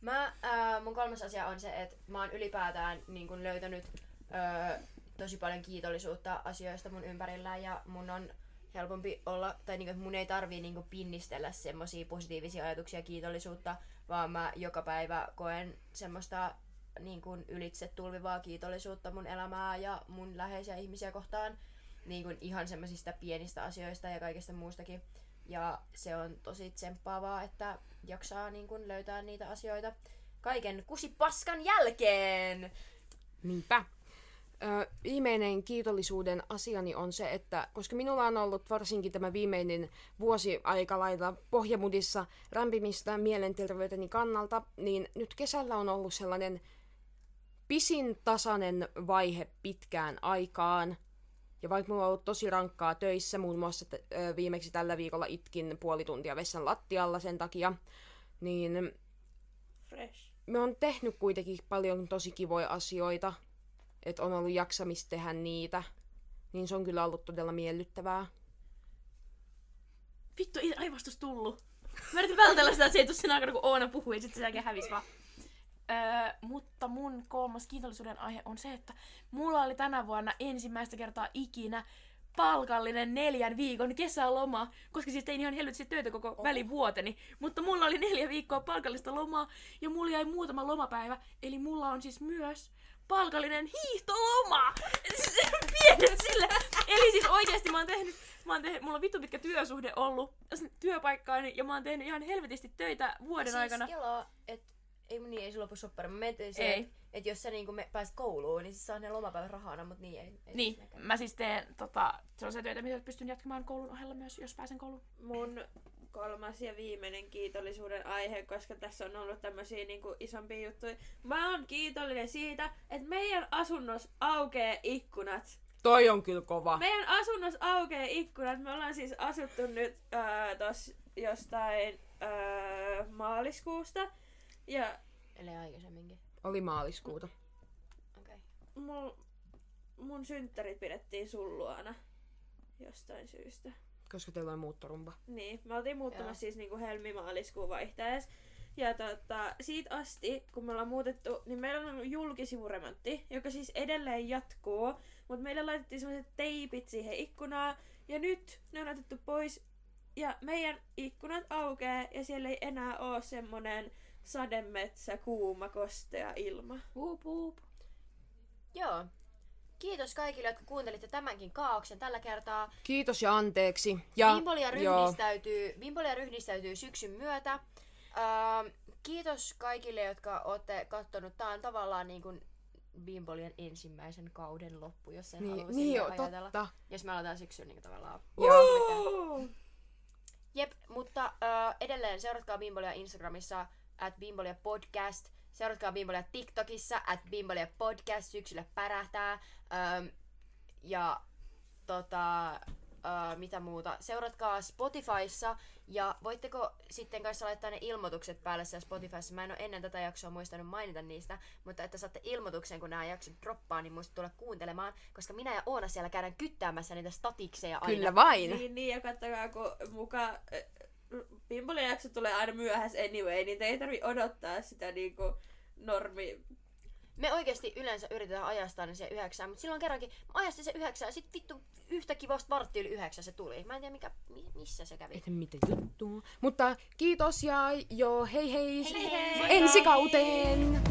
Mä, ää, mun kolmas asia on se, että mä oon ylipäätään niin kun löytänyt ää, tosi paljon kiitollisuutta asioista mun ympärillä ja mun on helpompi olla, tai niin mun ei tarvii niin pinnistellä semmosia positiivisia ajatuksia ja kiitollisuutta, vaan mä joka päivä koen semmoista niin kun ylitse tulvivaa kiitollisuutta mun elämää ja mun läheisiä ihmisiä kohtaan niin kun ihan semmoisista pienistä asioista ja kaikesta muustakin. Ja se on tosi tsemppaavaa, että jaksaa niin kun löytää niitä asioita kaiken kusipaskan jälkeen. Niinpä. Ö, viimeinen kiitollisuuden asiani on se, että koska minulla on ollut varsinkin tämä viimeinen vuosi aika lailla pohjamudissa rämpimistä mielenterveyteni kannalta, niin nyt kesällä on ollut sellainen pisin tasainen vaihe pitkään aikaan. Ja vaikka mulla on ollut tosi rankkaa töissä, muun muassa t- ö, viimeksi tällä viikolla itkin puoli tuntia vessan lattialla sen takia, niin Fresh. me on tehnyt kuitenkin paljon tosi kivoja asioita, että on ollut jaksamista tehdä niitä, niin se on kyllä ollut todella miellyttävää. Vittu, ei aivastus tullut. Mä yritin vältellä sitä, että se ei tule sen aikana, kun Oona puhui, ja sitten se jälkeen hävisi vaan. Öö, mutta mun kolmas kiitollisuuden aihe on se, että mulla oli tänä vuonna ensimmäistä kertaa ikinä palkallinen neljän viikon kesäloma, koska siis tein ihan helvetisti töitä koko välivuoteni, mutta mulla oli neljä viikkoa palkallista lomaa ja mulla jäi muutama lomapäivä, eli mulla on siis myös palkallinen hiihtoloma! <laughs> Siis pienet sille! Eli siis oikeesti mä oon tehnyt, mä oon tehnyt, mulla on vittu pitkä työsuhde ollut työpaikkaani ja mä oon tehnyt ihan helvetisti töitä vuoden siis aikana. kelaa, että ei, niin, ei se lopu soppari. Mä mietin se, Ei. että et jos sä niinku me, pääset kouluun, niin sä saa ne lomapäivät rahana, mutta niin ei. ei Niin, mä siis teen tota, sellaisia töitä, mitä pystyn jatkamaan koulun ohella myös, jos pääsen kouluun. mun kolmas ja viimeinen kiitollisuuden aihe, koska tässä on ollut tämmöisiä niinku isompia juttuja. Mä oon kiitollinen siitä, että meidän asunnos aukee ikkunat. Toi on kyllä kova. Meidän asunnos aukee ikkunat. Me ollaan siis asuttu nyt ää, tos jostain ää, maaliskuusta. Ja Ellei aikaisemminkin. Oli maaliskuuta. Okei. Okay. mun, mun synttärit pidettiin sun luona jostain syystä. Koska teillä on muuttorumba. Niin, me oltiin muuttamassa Joo. siis niinku helmi-maaliskuun vaihteessa. Ja tota, siitä asti, kun me ollaan muutettu, niin meillä on ollut julkisivuremontti, joka siis edelleen jatkuu. Mutta meille laitettiin sellaiset teipit siihen ikkunaan. Ja nyt ne on otettu pois. Ja meidän ikkunat aukeaa ja siellä ei enää ole semmonen sademetsä, kuuma, kostea ilma. Wup, wup. Joo. Kiitos kaikille, jotka kuuntelitte tämänkin kaauksen tällä kertaa. Kiitos ja anteeksi. Ja, Vimpolia joo. ryhdistäytyy, Vimpolia ryhdistäytyy syksyn myötä. Öö, kiitos kaikille, jotka olette kattonut. Tää on tavallaan niin kuin Bimbolien ensimmäisen kauden loppu, jos sen Niin, haluaa niin joo, ajatella. totta. Jos me aletaan syksyyn niin tavallaan. Joo. Jep, mutta ö, edelleen seuratkaa Bimbolia Instagramissa at Bimbolia Podcast. Seuratkaa Bimbolia TikTokissa at Bimbolia Podcast. Syksyllä pärähtää. Ö, ja tota, ö, mitä muuta. Seuratkaa Spotifyssa ja voitteko sitten kanssa laittaa ne ilmoitukset päälle siellä Spotifyssa. Mä en ole ennen tätä jaksoa muistanut mainita niistä, mutta että saatte ilmoituksen, kun nämä jaksot droppaa, niin muista tulla kuuntelemaan, koska minä ja Oona siellä käydään kyttäämässä niitä statikseja aina. Kyllä vain. Niin, niin, ja kattokaa, kun muka Pimpolin jakso tulee aina myöhässä anyway, niin te ei tarvi odottaa sitä niinku normi... Me oikeasti yleensä yritetään ajastaa ne siihen yhdeksään, mutta silloin kerrankin mä ajastin se yhdeksään ja sit vittu yhtäkkiä vasta vartti yli yhdeksän se tuli. Mä en tiedä mikä, mi, missä se kävi. Ei mitä juttua. Mutta kiitos ja joo, hei hei. Hei hei! Ensi kauteen!